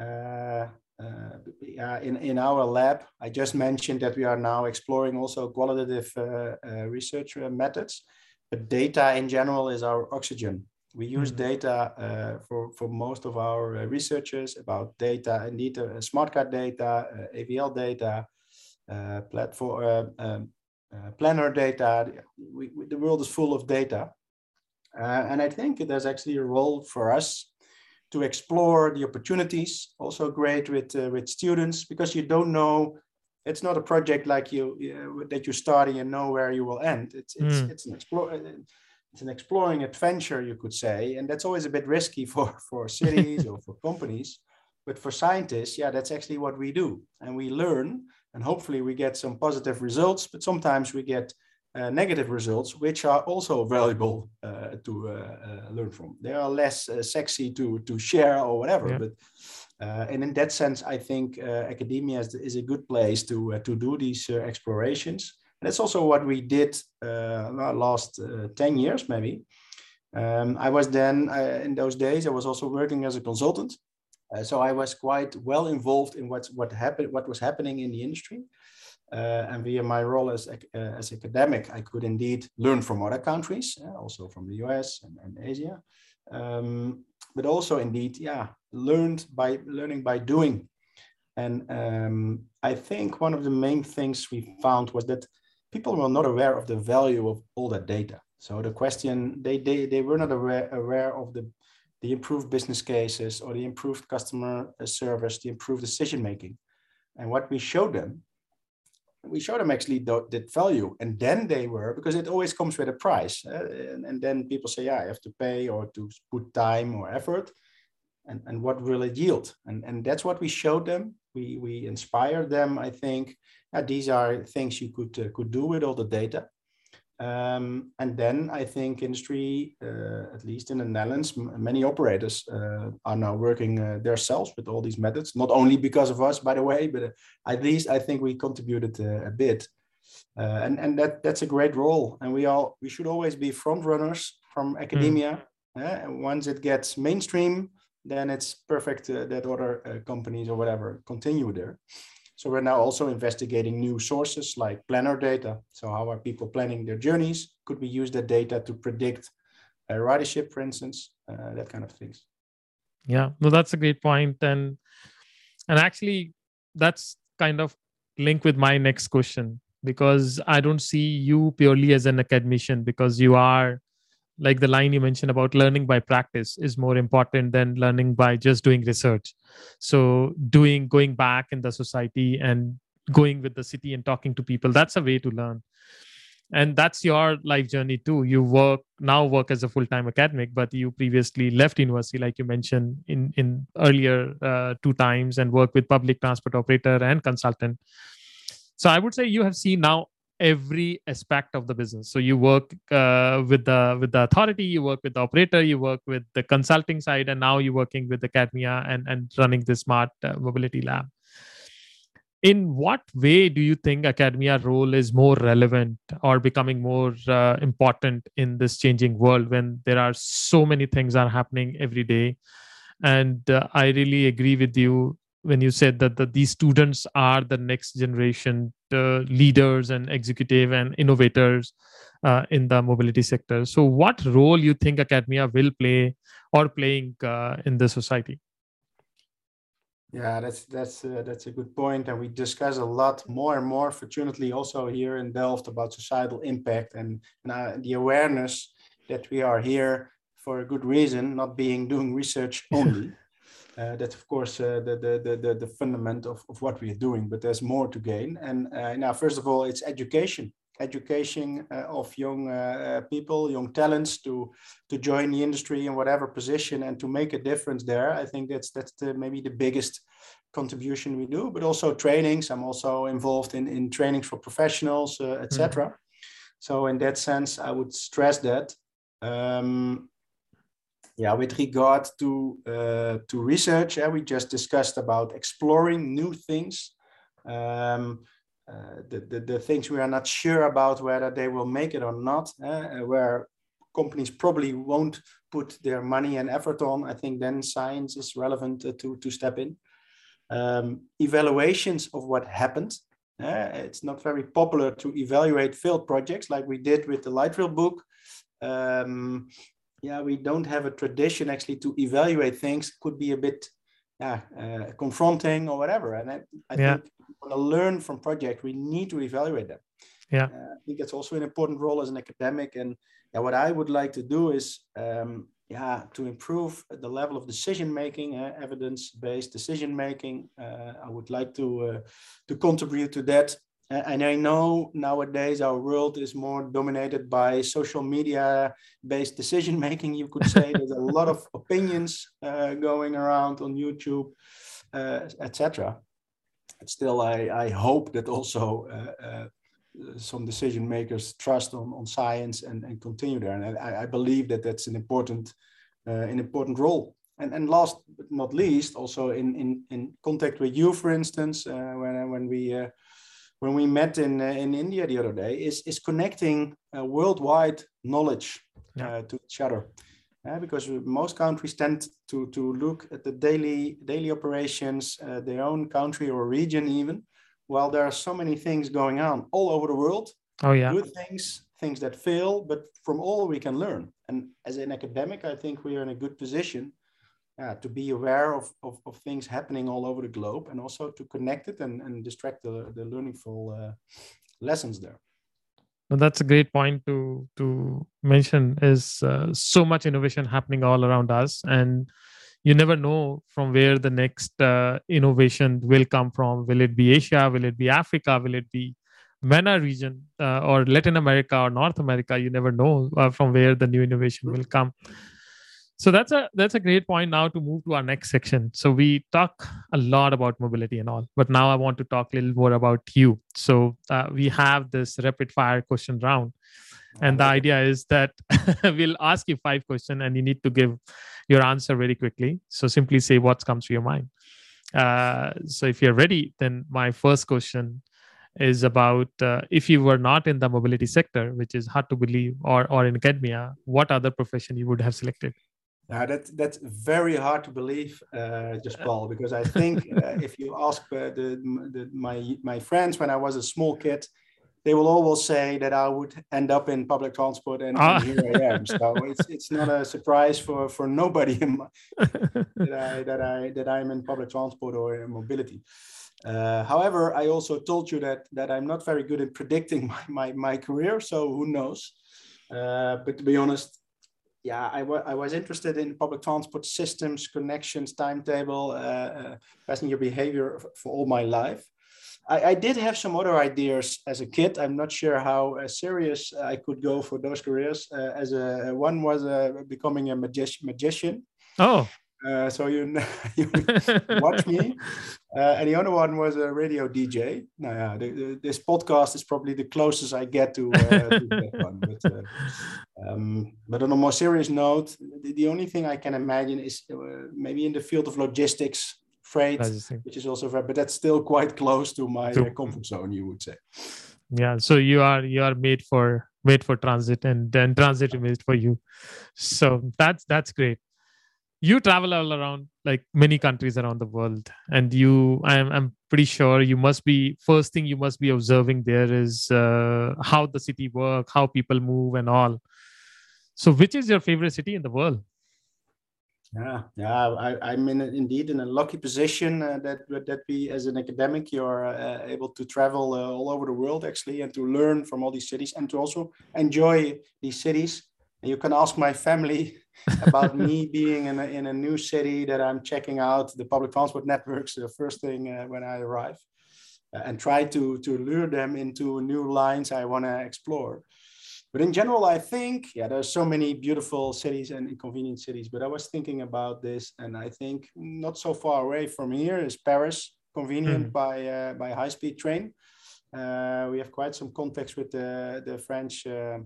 Uh, uh, in, in our lab, I just mentioned that we are now exploring also qualitative uh, uh, research methods, but data in general is our oxygen. We use mm-hmm. data for, for most of our researchers about data, indeed, smart card data, AVL data, uh, platform uh, um, uh, planner data. We, we, the world is full of data. And I think there's actually a role for us to explore the opportunities. Also great with, with students because you don't know it's not a project like you uh, that you start and you know where you will end. It's it's mm. it's an explore it's an exploring adventure, you could say, and that's always a bit risky for for cities or for companies. But for scientists, yeah, that's actually what we do, and we learn and hopefully we get some positive results but sometimes we get uh, negative results which are also valuable uh, to uh, uh learn from. They are less uh, sexy to to share or whatever yeah. but uh, and in that sense i think academia is, is, a good place to to do these explorations. And that's also what we did last 10 years maybe. Um, i was then in those days i was also working as a consultant. Uh, so I was quite well involved in what what happened, what was happening in the industry, uh, and via my role as uh, as academic, I could indeed learn from other countries, uh, also from the US and, and Asia, um, but also indeed, yeah, learned by learning by doing. And um, I think one of the main things we found was that people were not aware of the value of all that data. So the question they they, they were not aware, aware of the the improved business cases or the improved customer uh, service, the improved decision making. And what we showed them, we showed them actually that value. And then they were, because it always comes with a price. Uh, and, and, then people say, yeah, I have to pay or to put time or effort. And, and what will it yield? And, and that's what we showed them. We, we inspired them, I think. Uh, these are things you could, uh, could do with all the data. Um, and then I think industry, uh, at least in the Netherlands, many operators uh, are now working uh, themselves with all these methods. Not only because of us, by the way, but uh, at least I think we contributed uh, a bit. Uh, and and that that's a great role. And we all we should always be front runners from academia. Mm. and once it gets mainstream, then it's perfect that other companies or whatever continue there. So we're now also investigating new sources like planner data. So how are people planning their journeys? Could we use that data to predict a ridership, for instance, uh, that kind of things. Yeah, no, that's a great point, and and actually, that's kind of linked with my next question because I don't see you purely as an academician because you are like the line you mentioned about learning by practice is more important than learning by just doing research. So doing going back in the society and going with the city and talking to people that's a way to learn. And that's your life journey too. You work now work as a full-time academic but you previously left university like you mentioned in in earlier uh, two times and work with public transport operator and consultant. So i would say you have seen now every aspect of the business. So you work uh, with the with the authority you work with the operator you work with the consulting side and now you're working with academia and and running the smart uh, mobility lab. In what way do you think academia role is more relevant or becoming more uh, important in this changing world when there are so many things are happening every day? And uh, i really agree with you when you said that the, these students are the next generation uh, leaders and executive and innovators uh, in the mobility sector. So what role you think academia will play or playing uh, in the society? Yeah that's that's uh, that's a good point and we discuss a lot more and more fortunately also here in delft about societal impact and, and uh, the awareness that we are here for a good reason not being doing research only uh, that's of course uh, the, the, the, the fundament of, of what we are doing, but there's more to gain. And uh, now, first of all, it's education. education uh, of young uh, people, young talents to to join the industry in whatever position and to make a difference there. I think that's that's the, maybe the biggest contribution we do. But also trainings. I'm also involved in in trainings for professionals, uh, etc. Mm. So in that sense, I would stress that. Um, yeah, with regard to uh, to research, uh, we just discussed about exploring new things. Um, uh, the, the, the things we are not sure about whether they will make it or not, uh, where companies probably won't put their money and effort on, I think then science is relevant uh, to, to step in. Um, evaluations of what happened. Uh, it's not very popular to evaluate failed projects like we did with the light rail book. Um, yeah, we don't have a tradition actually to evaluate things. Could be a bit yeah, uh, confronting or whatever. And I, I yeah. think want to learn from project, we need to evaluate them. Yeah, uh, I think it's also an important role as an academic. And yeah, what I would like to do is, um, yeah, to improve the level of decision making, uh, evidence-based decision making. Uh, I would like to uh, to contribute to that. And I know nowadays our world is more dominated by social media based decision making. You could say there's a lot of opinions uh, going around on YouTube, uh, etc still, I, I hope that also uh, uh, some decision makers trust on, on science and, and continue there. And I, I believe that that's an important, uh, an important role. And, and last but not least, also in, in, in contact with you, for instance, uh, when, when we when we met in uh, in India the other day, is is connecting worldwide knowledge yeah. to each other uh, because most countries tend to, to look at the daily, daily operations, uh, their own country or region even, while there are so many things going on all over the world. Oh, yeah. Good things, things that fail, but from all we can learn. And as an academic, I think we are in a good position uh, to be aware of, of, of, things happening all over the globe and also to connect it and, and distract the, the learningful uh, lessons there. No, that's a great point to to mention. Is uh, so much innovation happening all around us, and you never know from where the next uh, innovation will come from. Will it be Asia? Will it be Africa? Will it be MENA region uh, or Latin America or North America? You never know uh, from where the new innovation will come so that's a that's a great point now to move to our next section. So we talk a lot about mobility and all but now i want to talk a little more about you. So uh, we have this rapid fire question round. And the idea is that we'll ask you five questions and you need to give your answer very quickly. So simply say what comes to your mind. Uh, so if you're ready then my first question is about uh, if you were not in the mobility sector which is hard to believe or, or in academia what other profession you would have selected now that that's very hard to believe, uh, just Paul, because I think uh, if you ask uh, the, the, my my friends when I was a small kid, they will always say that I would end up in public transport, and, ah. and here I am. So it's it's not a surprise for for nobody my, that I that I that I'm in public transport or in mobility. Uh, however, I also told you that that I'm not very good in predicting my my, my career. So who knows? Uh, but to be honest, yeah, I, I was interested in public transport systems, connections, timetable, uh, uh, passenger behavior for all my life. I, I, did have some other ideas as a kid. I'm not sure how uh, serious I could go for those careers. Uh, as a one was becoming a magi- magician. Oh, uh, so you, you watch me. Uh, and the other one was a radio DJ. Now, yeah, the, the, this podcast is probably the closest I get to, uh, to that one. But, uh, um, but on a more serious note, the, the only thing I can imagine is uh, maybe in the field of logistics, freight, which is also very, but that's still quite close to my uh, comfort zone, you would say. Yeah. So you are you are made for made for transit, and then transit is made for you. So that's that's great you travel all around like many countries around the world and you i'm, I'm pretty sure you must be first thing you must be observing there is uh, how the city work how people move and all. So which is your favorite city in the world? Yeah yeah I, i'm in indeed in a lucky position uh, that that we as an academic you're uh, able to travel uh, all over the world actually and to learn from all these cities and to also enjoy these cities you can ask my family about me being in a, in a new city that I'm checking out the public transport networks the first thing uh, when I arrive. and try to to lure them into new lines I want to explore. But in general, I think yeah, there's so many beautiful cities and inconvenient cities. But I was thinking about this, and I think not so far away from here is Paris, convenient mm. by uh, by high speed train. Uh, we have quite some contacts with the the French uh,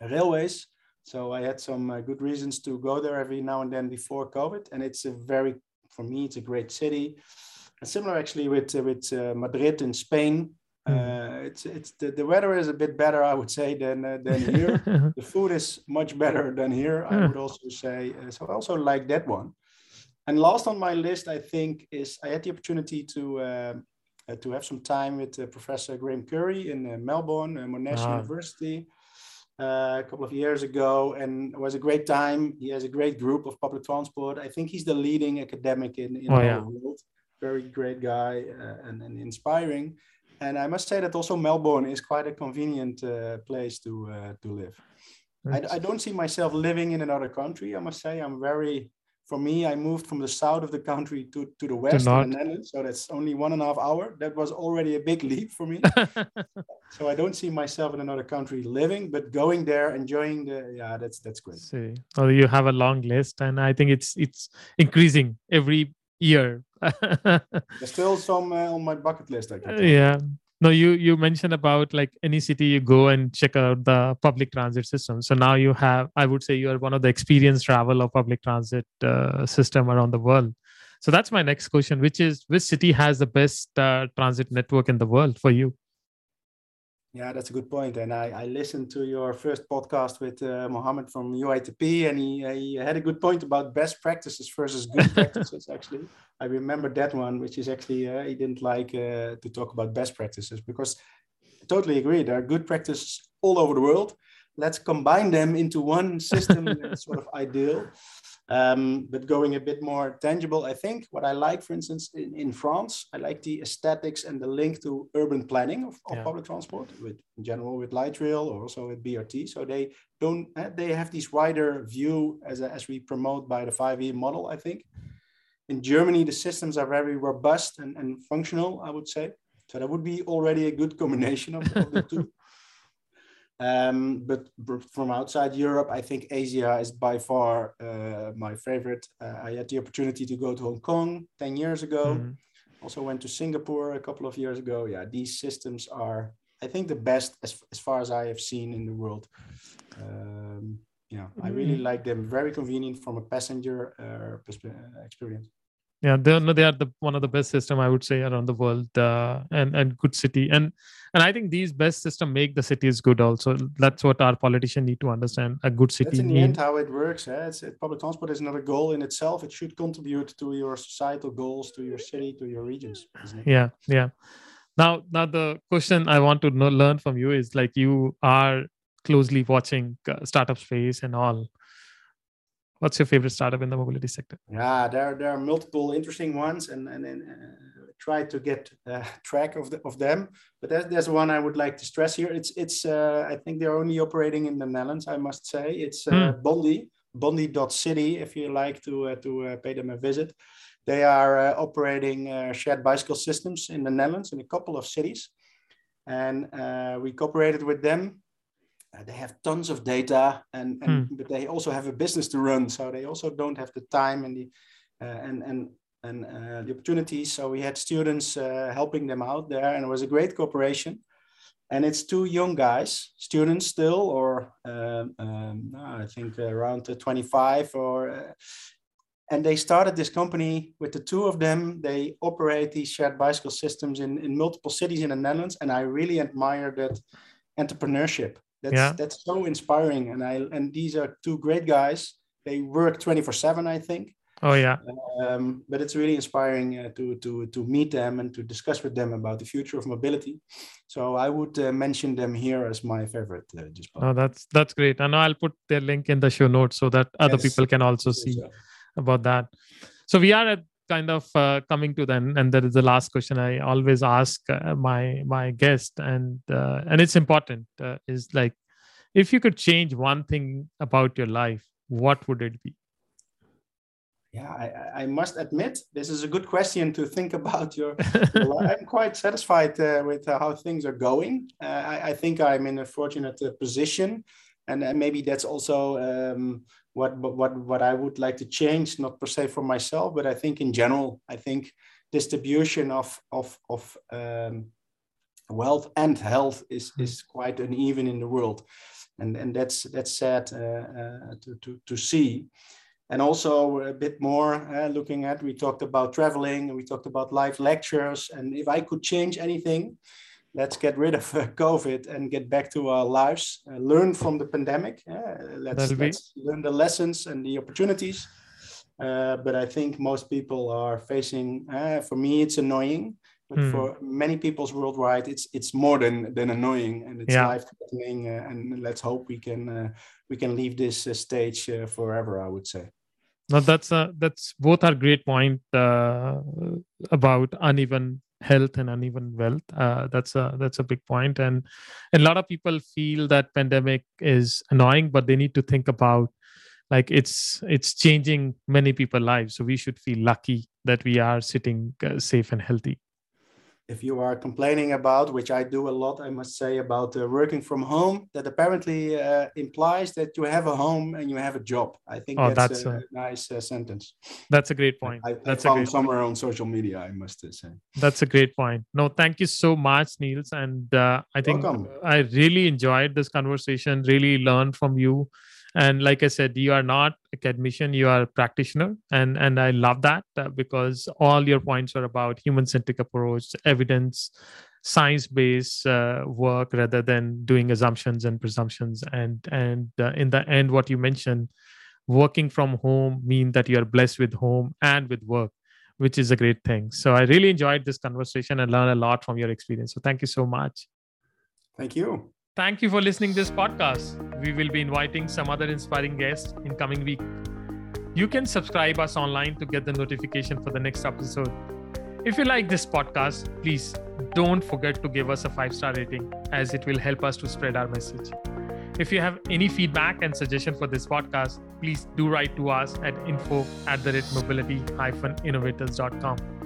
railways. So I had some uh, good reasons to go there every now and then before COVID, and it's a very, for me, it's a great city. And similar actually with uh, with uh, Madrid in Spain. Mm. it's it's the, the weather is a bit better, I would say, than than here. the food is much better than here. I would also say. so I also like that one. And last on my list, I think, is I had the opportunity to uh, to have some time with uh, Professor Graham Currie in uh, Melbourne, Monash ah. University. Uh, a couple of years ago, and it was a great time. He has a great group of public transport. I think he's the leading academic in, in oh, yeah. the world. Very great guy uh, and, and, inspiring. And I must say that also Melbourne is quite a convenient uh, place to uh, to live. I, I, don't see myself living in another country. I must say I'm very for me, I moved from the south of the country to, to the west to the Netherlands. So that's only one and a half hour. That was already a big leap for me. so I don't see myself in another country living, but going there, enjoying the yeah, that's that's great. See, oh, you have a long list, and I think it's it's increasing every year. There's still some uh, on my bucket list. I can yeah, no you you mentioned about like any city you go and check out the public transit system. So now you have i would say you are one of the experienced travel of public transit uh, system around the world. So that's my next question which is which city has the best uh, transit network in the world for you yeah, that's a good point. And I, I listened to your first podcast with uh, Mohammed from UITP, and he, he had a good point about best practices versus good practices. Actually, I remember that one, which is actually uh, he didn't like uh, to talk about best practices because I totally agree. There are good practices all over the world. Let's combine them into one system, sort of ideal. Um, but going a bit more tangible, I think what I like, for instance, in, in France, I like the aesthetics and the link to urban planning of, of yeah. public transport, with in general with light rail or also with BRT. So they don't eh, they have this wider view as a, as we promote by the 5E model. I think in Germany the systems are very robust and, and functional. I would say so. That would be already a good combination of, of the two. Um, but from outside Europe, I think Asia is by far uh, my favorite. Uh, I had the opportunity to go to Hong Kong 10 years ago. Mm-hmm. Also went to Singapore a couple of years ago. Yeah, these systems are, I think, the best as, as far as I have seen in the world. Um, yeah, mm-hmm. I really mm-hmm. like them. Very convenient from a passenger uh, experience yeah they're no, they are the one of the best system i would say around the world uh, and and good city. And and i think these best system make the cities good also. That's what our politicians need to understand a good city that's in the end how it works eh? it's, it, public transport is not a goal in itself. It should contribute to your societal goals to your city to your regions yeah yeah. Now now the question i want to know, learn from you is like you are closely watching uh, startup space and all What's your favorite startup in the mobility sector? Yeah, there, there are multiple interesting ones, and and, and uh, try to get uh, track of the, of them. But there's, there's one I would like to stress here. It's it's uh, I think they're only operating in the Netherlands. I must say it's uh, mm. Bondi Bondi.city. If you like to uh, to uh, pay them a visit, they are uh, operating shared bicycle systems in the Netherlands in a couple of cities, and we cooperated with them uh, they have tons of data and, and hmm. but they also have a business to run so they also don't have the time and the uh, and and and uh, the opportunities so we had students uh, helping them out there and it was a great cooperation. And it's two young guys students still or um, um, i think around 25 or uh, and they started this company with the two of them. They operate these shared bicycle systems in, in multiple cities in the netherlands and i really admire that entrepreneurship that's yeah. that's so inspiring, and I and these are two great guys. They work twenty four seven, I think. Oh yeah. Um, but it's really inspiring uh, to to to meet them and to discuss with them about the future of mobility. So I would uh, mention them here as my favorite. Uh, just oh, that's that's great. And I'll put their link in the show notes so that other yes. people can also see about that. So we are at kind of uh, coming to then and that is the last question i always ask uh, my my guest and uh, and it's important uh, is like if you could change one thing about your life what would it be yeah, I, I, must admit, this is a good question to think about. Your, I'm quite satisfied uh, with how things are going. Uh, I, I, think I'm in a fortunate uh, position, and maybe that's also um, what what what I would like to change, not per se for myself, but I think in general, I think distribution of of of um, wealth and health is hmm. is quite uneven in the world, and and that's that's sad uh, uh, to, to to see and also a bit more uh, looking at we talked about traveling we talked about live lectures and if i could change anything let's get rid of uh, covid and get back to our lives uh, learn from the pandemic let's, let's learn the lessons and the opportunities uh, but i think most people are facing uh, for me it's annoying but hmm. for many people's worldwide it's it's more than than annoying and it's yeah. life threatening uh, and let's hope we can we can leave this stage forever i would say now that's that's both are great point uh, about uneven health and uneven wealth uh, that's a that's a big point. And, and a lot of people feel that pandemic is annoying but they need to think about like it's it's changing many people's lives. So we should feel lucky that we are sitting uh, safe and healthy if you are complaining about, which I do a lot, I must say, about uh, working from home, that apparently uh, implies that you have a home and you have a job. I think oh, that's, that's a, a, nice uh, sentence. That's a great point. I, that's I found somewhere point. on social media, I must uh, say. That's a great point. No, thank you so much, Niels. And uh, I think Welcome. I really enjoyed this conversation, really learned from you and like i said you are not academician you are a practitioner. And and i love that uh, because all your points are about human centric approach evidence science based uh, work rather than doing assumptions and presumptions. And and uh, in the end what you mentioned working from home mean that you are blessed with home and with work which is a great thing. So i really enjoyed this conversation and learned a lot from your experience. So thank you so much. Thank you Thank you for listening to this podcast. We will be inviting some other inspiring guests in coming week. You can subscribe us online to get the notification for the next episode. If you like this podcast, please don't forget to give us a five star rating as it will help us to spread our message. If you have any feedback and suggestion for this podcast, please do write to us at info at the mobility-innovators.com.